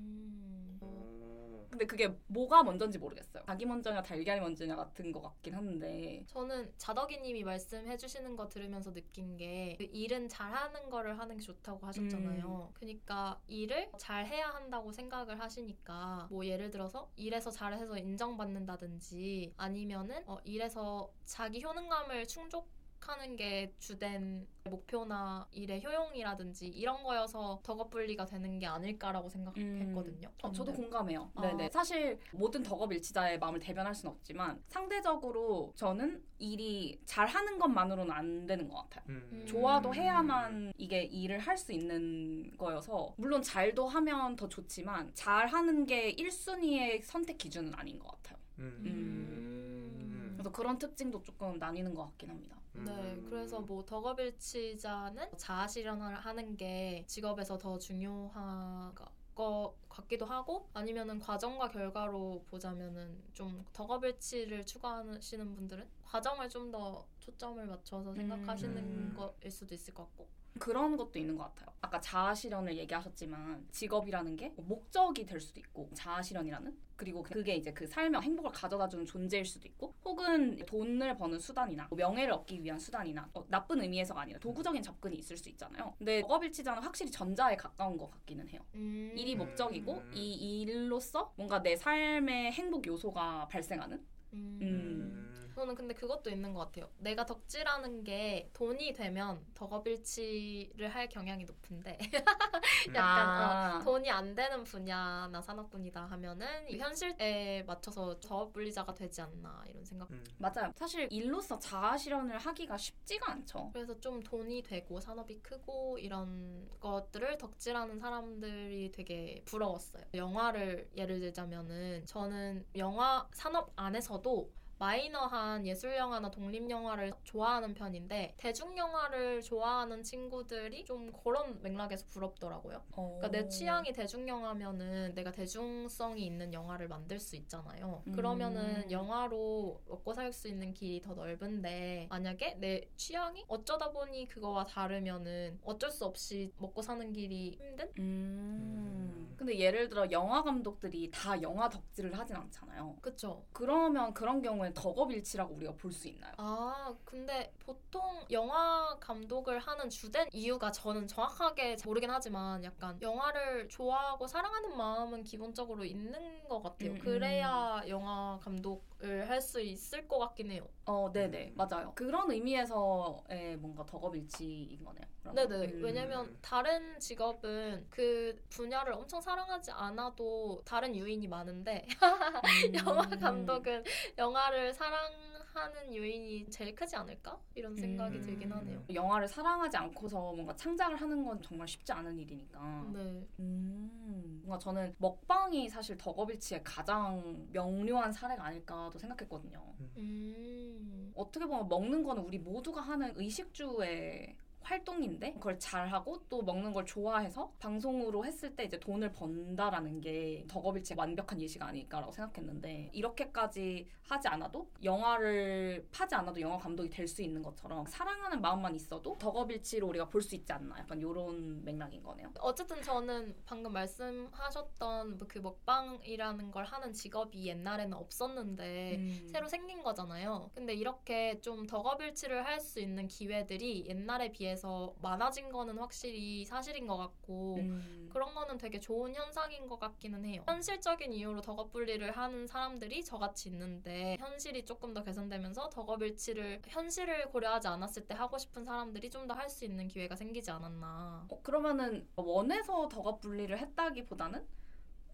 오. 근데 그게 뭐가 먼저인지 모르겠어요. 닭이 먼저냐 달걀이 먼저냐 같은 것 같긴 한데 저는 자덕이님이 말씀해주시는 거 들으면서 느낀 게그 일은 잘하는 거를 하는 게 좋다고 하셨잖아요. 그러니까 일을 잘 해야 한다고 생각을 하시니까 뭐 예를 들어서 일에서 잘해서 인정받는다든지 아니면은 어, 일에서 자기 효능감을 충족 하는 게 주된 목표나 일의 효용이라든지 이런 거여서 덕업분리가 되는 게 아닐까라고 생각했거든요. 어, 저도 네. 공감해요. 아. 네네. 사실 모든 덕업 일치자의 마음을 대변할 수는 없지만 상대적으로 저는 일이 잘하는 것만으로는 안 되는 것 같아요. 음. 좋아도 해야만 이게 일을 할 수 있는 거여서 물론 잘도 하면 더 좋지만 잘하는 게 1순위의 선택 기준은 아닌 것 같아요. 음. 음. 그래서 그런 특징도 조금 나뉘는 것 같긴 합니다. 음. 네, 그래서 뭐 덕업일치자는 자아실현을 하는 게 직업에서 더 중요한 것 같기도 하고 아니면은 과정과 결과로 보자면은 좀 덕업일치를 추구하시는 분들은 과정을 좀 더 초점을 맞춰서 생각하시는 음. 것일 수도 있을 것 같고 그런 것도 있는 것 같아요. 아까 자아실현을 얘기하셨지만 직업이라는 게뭐 목적이 될 수도 있고 자아실현이라는 그리고 그게 이제 그 삶의 행복을 가져다주는 존재일 수도 있고 혹은 돈을 버는 수단이나 뭐 명예를 얻기 위한 수단이나 어, 나쁜 의미에서가 아니라 도구적인 접근이 있을 수 있잖아요. 근데 작업일치자는 확실히 전자에 가까운 것 같기는 해요. 음. 일이 목적이고 음. 이 일로서 뭔가 내 삶의 행복 요소가 발생하는 음. 음. 저는 근데 그것도 있는 것 같아요. 내가 덕질하는 게 돈이 되면 덕업일치를 할 경향이 높은데 약간 아. 어, 돈이 안 되는 분야나 산업분이다 하면은 이 현실에 맞춰서 저업분리자가 되지 않나 이런 생각. 음. 맞아요. 사실 일로서 자아 실현을 하기가 쉽지가 않죠. 그래서 좀 돈이 되고 산업이 크고 이런 것들을 덕질하는 사람들이 되게 부러웠어요. 영화를 예를 들자면은 저는 영화 산업 안에서도 마이너한 예술 영화나 독립 영화를 좋아하는 편인데 대중 영화를 좋아하는 친구들이 좀 그런 맥락에서 부럽더라고요. 그러니까 내 취향이 대중 영화면은 내가 대중성이 있는 영화를 만들 수 있잖아요. 음. 그러면은 영화로 먹고 살 수 있는 길이 더 넓은데 만약에 내 취향이 어쩌다 보니 그거와 다르면은 어쩔 수 없이 먹고 사는 길이 힘든? 음. 근데 예를 들어 영화 감독들이 다 영화 덕질을 하진 않잖아요. 그쵸? 그러면 그런 경우엔 덕업일치라고 우리가 볼 수 있나요? 아, 근데 보통 영화 감독을 하는 주된 이유가 저는 정확하게 모르긴 하지만 약간 영화를 좋아하고 사랑하는 마음은 기본적으로 있는 것 같아요. 음, 음. 그래야 영화 감독 을 할 수 있을 것 같긴 해요. 어, 네네, 맞아요. 그런 의미에서의 뭔가 덕업일치인 거네요. 그러면. 네네. 음. 왜냐면 다른 직업은 그 분야를 엄청 사랑하지 않아도 다른 요인이 많은데 음. 영화 감독은 영화를 사랑 하는 요인이 제일 크지 않을까? 이런 생각이 음. 들긴 하네요. 영화를 사랑하지 않고서 뭔가 창작을 하는 건 정말 쉽지 않은 일이니까. 네. 음, 뭔가 저는 먹방이 사실 덕업일치의 가장 명료한 사례가 아닐까도 생각했거든요. 음. 어떻게 보면 먹는 거는 우리 모두가 하는 의식주의 활동인데 그걸 잘하고 또 먹는 걸 좋아해서 방송으로 했을 때 이제 돈을 번다라는 게 덕업일치의 완벽한 예시가 아닐까라고 생각했는데 이렇게까지 하지 않아도 영화를 파지 않아도 영화 감독이 될 수 있는 것처럼 사랑하는 마음만 있어도 덕업일치로 우리가 볼 수 있지 않나 약간 이런 맥락인 거네요. 어쨌든 저는 방금 말씀하셨던 뭐그 먹방이라는 걸 하는 직업이 옛날에는 없었는데 음. 새로 생긴 거잖아요. 근데 이렇게 좀 덕업일치를 할 수 있는 기회들이 옛날에 비해 서 많아진 거는 확실히 사실인 것 같고 음. 그런 거는 되게 좋은 현상인 것 같기는 해요. 현실적인 이유로 덕업 분리를 하는 사람들이 저같이 있는데 현실이 조금 더 개선되면서 덕업 일치를 현실을 고려하지 않았을 때 하고 싶은 사람들이 좀 더 할 수 있는 기회가 생기지 않았나. 어, 그러면은 원해서 덕업 분리를 했다기보다는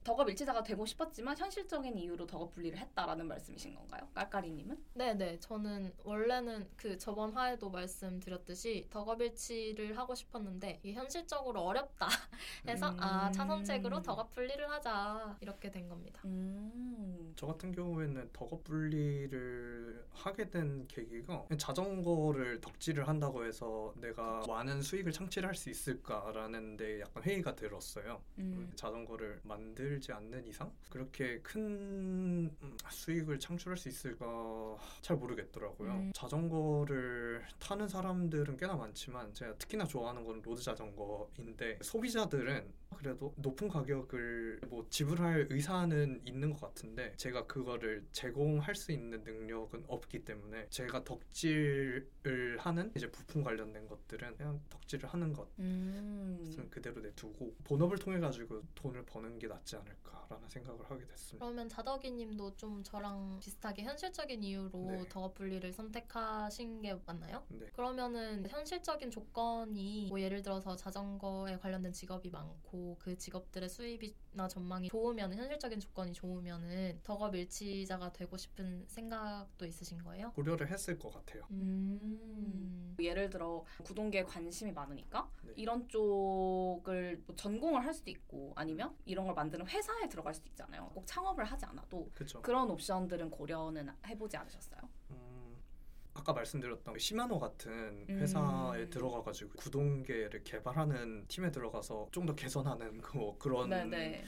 덕업 일치자가 되고 싶었지만 현실적인 이유로 덕업 분리를 했다라는 말씀이신 건가요? 깔깔이님은? 네네. 저는 원래는 그 저번 화에도 말씀드렸듯이 덕업 일치를 하고 싶었는데 이게 현실적으로 어렵다 해서 아 음. 차선책으로 덕업 분리를 하자 이렇게 된 겁니다. 음. 저 같은 경우에는 덕업 분리를 하게 된 계기가 자전거를 덕질을 한다고 해서 내가 많은 수익을 창출할 수 있을까라는 데 약간 회의가 들었어요. 음. 자전거를 만들 지 않는 이상 그렇게 큰 음, 수익을 창출할 수 있을까 잘 모르겠더라고요. 음. 자전거를 타는 사람들은 꽤나 많지만 제가 특히나 좋아하는 건 road 자전거인데 소비자들은 그래도 높은 가격을 뭐 지불할 의사는 있는 것 같은데 제가 그거를 제공할 수 있는 능력은 없기 때문에 제가 덕질을 하는 이제 부품 관련된 것들은 그냥 덕질을 하는 것은 음. 그대로 내두고 본업을 통해 가지고 돈을 버는 게 낫지 않을까라는 생각을 하게 됐습니다. 그러면 자덕이님도 좀 저랑 비슷하게 현실적인 이유로 네. 덕업 분리를 선택하신 게 맞나요? 네. 그러면은 현실적인 조건이 뭐 예를 들어서 자전거에 관련된 직업이 많고 그 직업들의 수입이나 전망이 좋으면 현실적인 조건이 좋으면은 덕업 일치자가 되고 싶은 생각도 있으신 거예요? 고려를 했을 것 같아요. 음. 예를 들어 구동계에 관심이 많으니까 네. 이런 쪽을 뭐 전공을 할 수도 있고 아니면 이런 걸 만드는 회사에 들어갈 수도 있잖아요. 꼭 창업을 하지 않아도 그렇죠. 그런 옵션들은 고려는 해보지 않으셨어요? 음, 아까 말씀드렸던 그 시마노 같은 음. 회사에 들어가가지고 구동계를 개발하는 팀에 들어가서 좀 더 개선하는 그 뭐 그런 네네.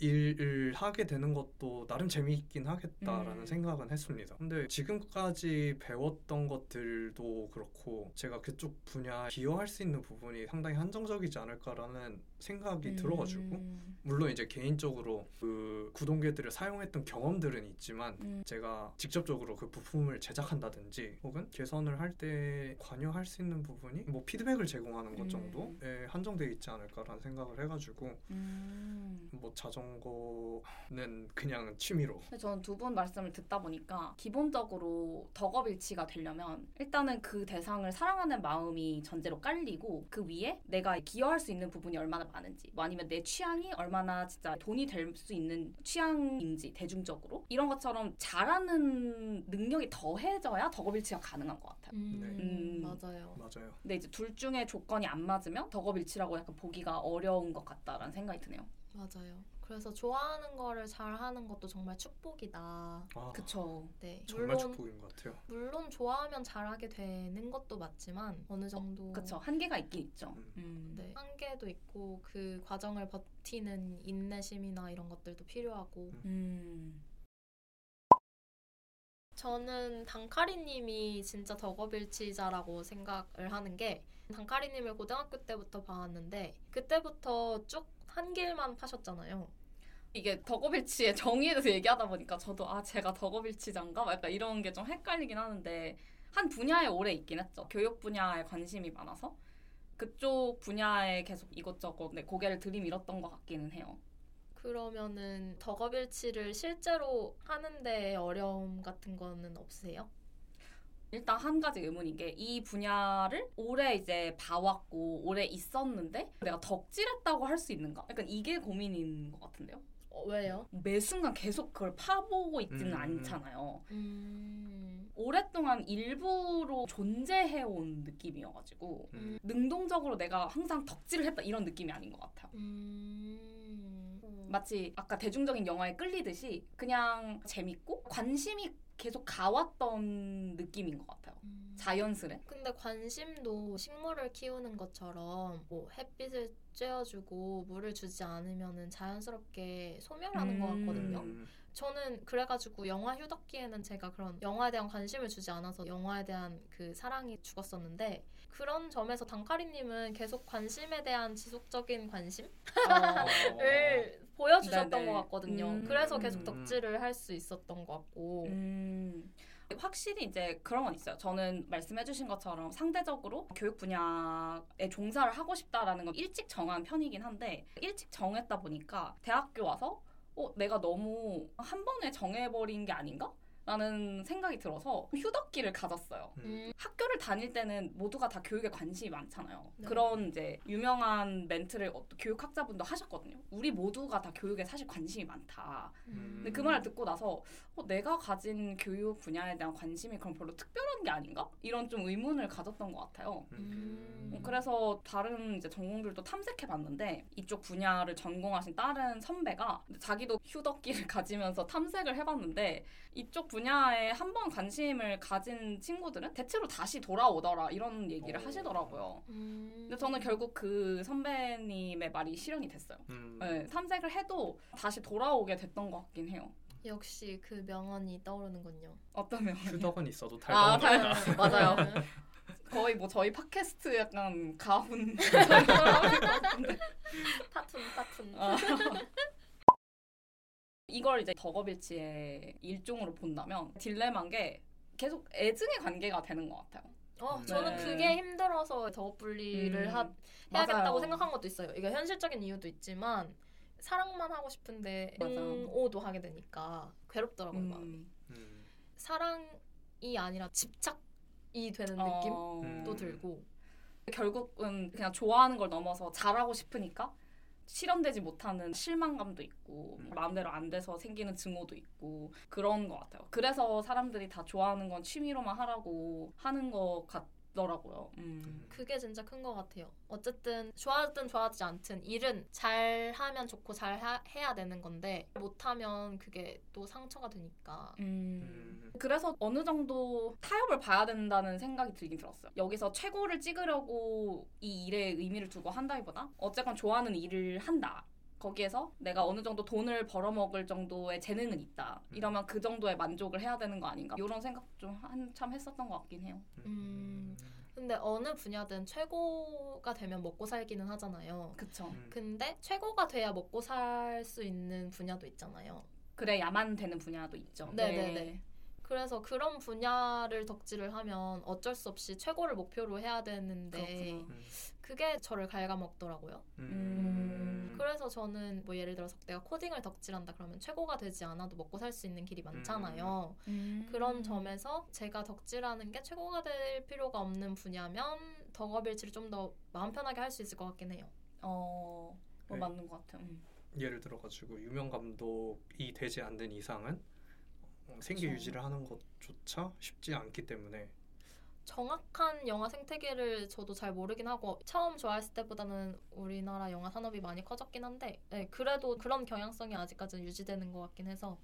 일을 하게 되는 것도 나름 재미있긴 하겠다라는 음. 생각은 했습니다. 근데 지금까지 배웠던 것들도 그렇고 제가 그쪽 분야 기여할 수 있는 부분이 상당히 한정적이지 않을까라는 생각이 들어가지고 음. 물론 이제 개인적으로 그 구동계들을 사용했던 경험들은 있지만 음. 제가 직접적으로 그 부품을 제작한다든지 혹은 개선을 할 때 관여할 수 있는 부분이 뭐 피드백을 제공하는 것 음. 정도에 한정되어 있지 않을까라는 생각을 해가지고 음. 뭐 자전거는 그냥 취미로 저는 두 분 말씀을 듣다 보니까 기본적으로 덕업일치가 되려면 일단은 그 대상을 사랑하는 마음이 전제로 깔리고 그 위에 내가 기여할 수 있는 부분이 얼마나 많은지 뭐 아니면 내 취향이 얼마나 진짜 돈이 될 수 있는 취향인지 대중적으로 이런 것처럼 잘하는 능력이 더해져야 덕업일치가 가능한 것 같아요. 음, 음. 맞아요. 맞아요. 근데 이제 둘 중에 조건이 안 맞으면 덕업일치라고 약간 보기가 어려운 것 같다라는 생각이 드네요. 맞아요. 그래서 좋아하는 거를 잘 하는 것도 정말 축복이다. 아, 그쵸. 네. 정말 물론 축복인 것 같아요. 물론 좋아하면 잘하게 되는 것도 맞지만 어느 정도 그쵸. 한계가 있긴 있죠. 음. 음. 네, 한계도 있고 그 과정을 버티는 인내심이나 이런 것들도 필요하고 음. 저는 단카리님이 진짜 덕업일치자라고 생각을 하는 게 단카리님을 고등학교 때부터 봐왔는데 그때부터 쭉 한 길만 파셨잖아요. 이게 덕업일치의 정의에 대해서 얘기하다 보니까 저도 아 제가 덕업일치자인가 막 약간 이런 게 좀 헷갈리긴 하는데 한 분야에 오래 있긴 했죠. 교육 분야에 관심이 많아서 그쪽 분야에 계속 이것저것 네, 고개를 들이밀었던 것 같기는 해요. 그러면은 덕업일치를 실제로 하는데 어려움 같은 거는 없으세요? 일단 한 가지 의문인 게 이 분야를 오래 이제 봐왔고 오래 있었는데 내가 덕질했다고 할 수 있는가? 약간 이게 고민인 것 같은데요. 어, 왜요? 매 순간 계속 그걸 파보고 있지는 음. 않잖아요. 음, 오랫동안 일부로 존재해온 느낌이어가지고 음, 능동적으로 내가 항상 덕질을 했다 이런 느낌이 아닌 것 같아요. 음, 마치 아까 대중적인 영화에 끌리듯이 그냥 재밌고 관심이 계속 가왔던 느낌인 것 같아요. 음. 자연스레. 근데 관심도 식물을 키우는 것처럼 뭐 햇빛을 쬐어주고 물을 주지 않으면은 자연스럽게 소멸하는 것 음. 같거든요. 음, 저는 그래가지고 영화 휴덕기에는 제가 그런 영화에 대한 관심을 주지 않아서 영화에 대한 그 사랑이 죽었었는데 그런 점에서 단카리님은 계속 관심에 대한 지속적인 관심을 어. 보여주셨던 네네. 것 같거든요. 음. 그래서 계속 음. 덕질을 할 수 있었던 것 같고. 음. 확실히 이제 그런 건 있어요. 저는 말씀해주신 것처럼 상대적으로 교육 분야에 종사를 하고 싶다라는 건 일찍 정한 편이긴 한데 일찍 정했다 보니까 대학교 와서 어, 내가 너무 한 번에 정해버린 게 아닌가? 라는 생각이 들어서 휴덕기를 가졌어요. 음. 학교를 다닐 때는 모두가 다 교육에 관심이 많잖아요. 네. 그런 이제 유명한 멘트를 어떤 교육학자분도 하셨거든요. 우리 모두가 다 교육에 사실 관심이 많다. 근데 그 말을 듣고 나서 어, 내가 가진 교육 분야에 대한 관심이 그럼 별로 특별한 게 아닌가? 이런 좀 의문을 가졌던 것 같아요. 음. 어, 그래서 다른 이제 전공들도 탐색해 봤는데 이쪽 분야를 전공하신 다른 선배가 자기도 휴덕기를 가지면서 탐색을 해봤는데 이쪽 분야 에 한 번 관심을 가진 친구들은 대체로 다시 돌아오더라 이런 얘기를 어. 하시더라고요. 음. 근데 저는 결국 그 선배님의 말이 실현이 됐어요. 음. 네, 탐색을 해도 다시 돌아오게 됐던 것 같긴 해요. 역시 그 명언이 떠오르는군요. 어떤 면 휴덕은 있어도 아, 달콤하다. 달- 맞아요. 거의 뭐 저희 팟캐스트 약간 가훈. 파툰 파툰. 아. 이걸 이제 덕업일치의 일종으로 본다면 딜레마인 게 계속 애증의 관계가 되는 것 같아요. 어, 네. 저는 그게 힘들어서 덕업 분리를 음, 하, 해야겠다고 맞아요. 생각한 것도 있어요. 이게 현실적인 이유도 있지만 사랑만 하고 싶은데. 응오도 하게 되니까 괴롭더라고요. 마음이. 음. 음. 사랑이 아니라 집착이 되는 어, 느낌도 음. 들고 결국은 그냥 좋아하는 걸 넘어서 잘하고 싶으니까 실현되지 못하는 실망감도 있고 음. 마음대로 안 돼서 생기는 증오도 있고 그런 것 같아요. 그래서 사람들이 다 좋아하는 건 취미로만 하라고 하는 것 같 더라고요. 음. 그게 진짜 큰 것 같아요. 어쨌든 좋아하든 좋아하지 않든 일은 잘 하면 좋고 잘 하- 해야 되는 건데 못하면 그게 또 상처가 되니까 음. 그래서 어느 정도 타협을 봐야 된다는 생각이 들긴 들었어요. 여기서 최고를 찍으려고 이 일에 의미를 두고 한다기보다 어쨌건 좋아하는 일을 한다. 거기에서 내가 어느 정도 돈을 벌어먹을 정도의 재능은 있다. 이러면 그 정도의 만족을 해야 되는 거 아닌가. 이런 생각 좀 한참 했었던 것 같긴 해요. 음. 근데 어느 분야든 최고가 되면 먹고 살기는 하잖아요. 그쵸. 음. 근데 최고가 돼야 먹고 살 수 있는 분야도 있잖아요. 그래야만 되는 분야도 있죠. 네네 네. 그래서 그런 분야를 덕질을 하면 어쩔 수 없이 최고를 목표로 해야 되는데 그렇구나. 음. 그게 저를 갉아먹더라고요. 음. 그래서 저는 뭐 예를 들어서 내가 코딩을 덕질한다 그러면 최고가 되지 않아도 먹고 살 수 있는 길이 많잖아요. 음. 그런 점에서 제가 덕질하는 게 최고가 될 필요가 없는 분야면 덕업일치를 좀 더 마음 편하게 할 수 있을 것 같긴 해요. 어, 뭐 네. 맞는 것 같아요. 음. 예를 들어가지고 유명 감독이 되지 않는 이상은 어, 생계 그쵸. 유지를 하는 것조차 쉽지 않기 때문에 정확한 영화 생태계를 저도 잘 모르긴 하고 처음 좋아했을 때보다는 우리나라 영화 산업이 많이 커졌긴 한데 네, 그래도 그런 경향성이 아직까지는 유지되는 것 같긴 해서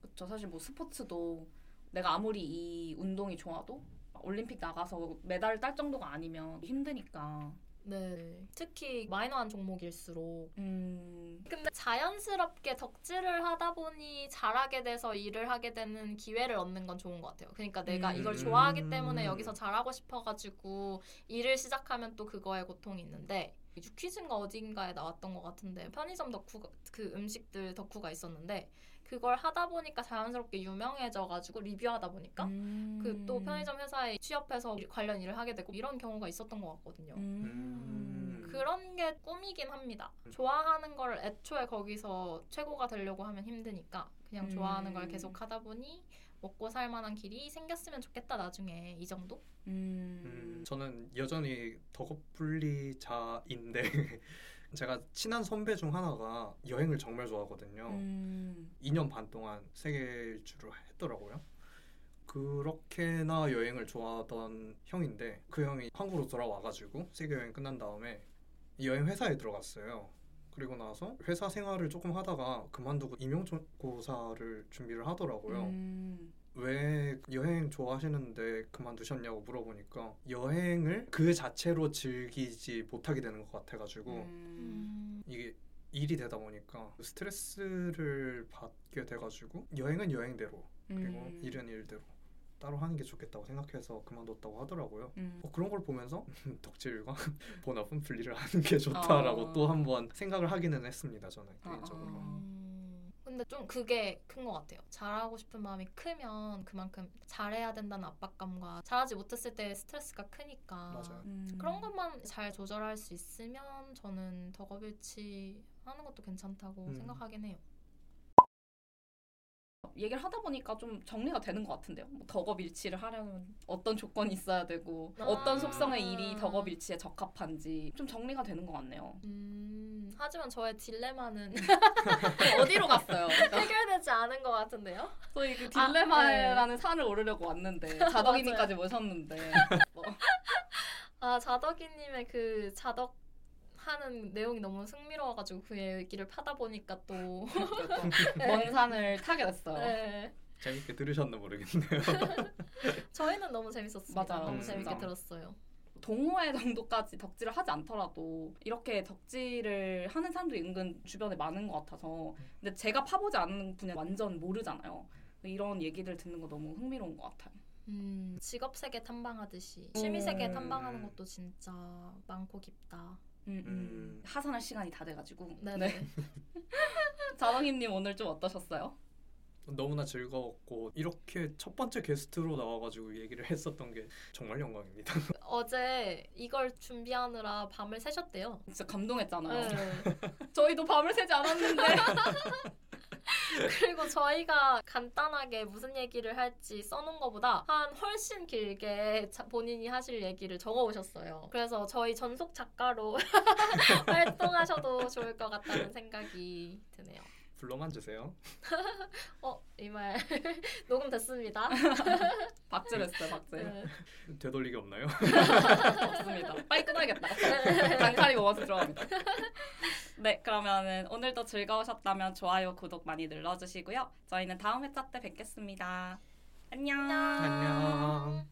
그쵸. 사실 뭐 스포츠도 내가 아무리 이 운동이 좋아도 올림픽 나가서 메달 딸 정도가 아니면 힘드니까. 네 특히 마이너한 종목일수록 음. 근데 자연스럽게 덕질을 하다 보니 잘하게 돼서 일을 하게 되는 기회를 얻는 건 좋은 것 같아요. 그러니까 내가 음. 이걸 좋아하기 때문에 여기서 잘하고 싶어가지고 일을 시작하면 또 그거에 고통이 있는데 유퀴즈인가 어딘가에 나왔던 것 같은데 편의점 덕후 그 음식들 덕후가 있었는데 그걸 하다 보니까 자연스럽게 유명해져가지고 리뷰하다 보니까 음. 그또 편의점 회사에 취업해서 관련 일을 하게 되고 이런 경우가 있었던 것 같거든요. 음. 그런 게 꿈이긴 합니다. 좋아하는 걸 애초에 거기서 최고가 되려고 하면 힘드니까 그냥 음. 좋아하는 걸 계속 하다 보니 먹고 살 만한 길이 생겼으면 좋겠다 나중에 이 정도? 음. 음, 저는 여전히 덕업분리자인데 제가 친한 선배 중 하나가 여행을 정말 좋아하거든요. 음. 2년 반 동안 세계 일주를 했더라고요. 그렇게나 여행을 좋아하던 형인데 그 형이 한국으로 돌아와가지고 세계 여행 끝난 다음에 여행 회사에 들어갔어요. 그리고 나서 회사 생활을 조금 하다가 그만두고 임용고사를 준비를 하더라고요. 음. 왜 여행 좋아하시는데 그만두셨냐고 물어보니까 여행을 그 자체로 즐기지 못하게 되는 것 같아가지고 음. 이게 일이 되다 보니까 스트레스를 받게 돼가지고 여행은 여행대로 그리고 음. 일은 일대로 따로 하는 게 좋겠다고 생각해서 그만뒀다고 하더라고요. 음. 어, 그런 걸 보면서 덕질과 본업은 분리를 하는 게 좋다라고 어. 또 한 번 생각을 하기는 했습니다. 저는 어, 개인적으로. 어. 음, 근데 좀 그게 큰 것 같아요. 잘하고 싶은 마음이 크면 그만큼 잘해야 된다는 압박감과 잘하지 못했을 때 스트레스가 크니까 맞아요. 음. 그런 것만 잘 조절할 수 있으면 저는 덕업일치 하는 것도 괜찮다고 음. 생각하긴 해요. 얘기를 하다 보니까 좀 정리가 되는 것 같은데요. 뭐 덕업일치를 하려면 어떤 조건이 있어야 되고 아. 어떤 속성의 일이 덕업일치에 적합한지 좀 정리가 되는 것 같네요. 음, 하지만 저의 딜레마는 어디로 갔어요? 해결되지 않은 것 같은데요. 저희 그 아, 딜레마라는 산을 오르려고 왔는데 자덕이니까지 모셨는데 뭐. 아 자덕이님의 그 자덕 하는 내용이 너무 흥미로워가지고 그 얘기를 파다 보니까 또 먼 산을 타게 됐어요. 네. 재밌게 들으셨나 모르겠네요. 저희는 너무 재밌었습니다. 맞아요, 너무 진짜. 재밌게 들었어요. 동호회 정도까지 덕질을 하지 않더라도 이렇게 덕질을 하는 사람들이 은근 주변에 많은 것 같아서 근데 제가 파보지 않는 분야 완전 모르잖아요. 이런 얘기들 듣는 거 너무 흥미로운 것 같아요. 음, 직업 세계 탐방하듯이 취미 세계 음. 탐방하는 것도 진짜 많고 깊다. 음, 음. 음. 하산할 시간이 다 돼가지고. 네네. 자랑이님 오늘 좀 어떠셨어요? 너무나 즐거웠고 이렇게 첫 번째 게스트로 나와가지고 얘기를 했었던 게 정말 영광입니다. 어제 이걸 준비하느라 밤을 새셨대요. 진짜 감동했잖아요. 네. 저희도 밤을 새지 않았는데. 그리고 저희가 간단하게 무슨 얘기를 할지 써놓은 것보다 한 훨씬 길게 자- 본인이 하실 얘기를 적어오셨어요. 그래서 저희 전속 작가로 활동하셔도 좋을 것 같다는 생각이 드네요. 불러만 주세요. 어, 이 말 녹음 됐습니다. 박제했어요, 박제. 네. 되돌리기 없나요? 없습니다. 빨리 끊어야겠다. 단칼이 모아서 들어갑니다. 네, 그러면은 오늘도 즐거우셨다면 좋아요, 구독 많이 눌러주시고요. 저희는 다음 회차 때 뵙겠습니다. 안녕. 안녕.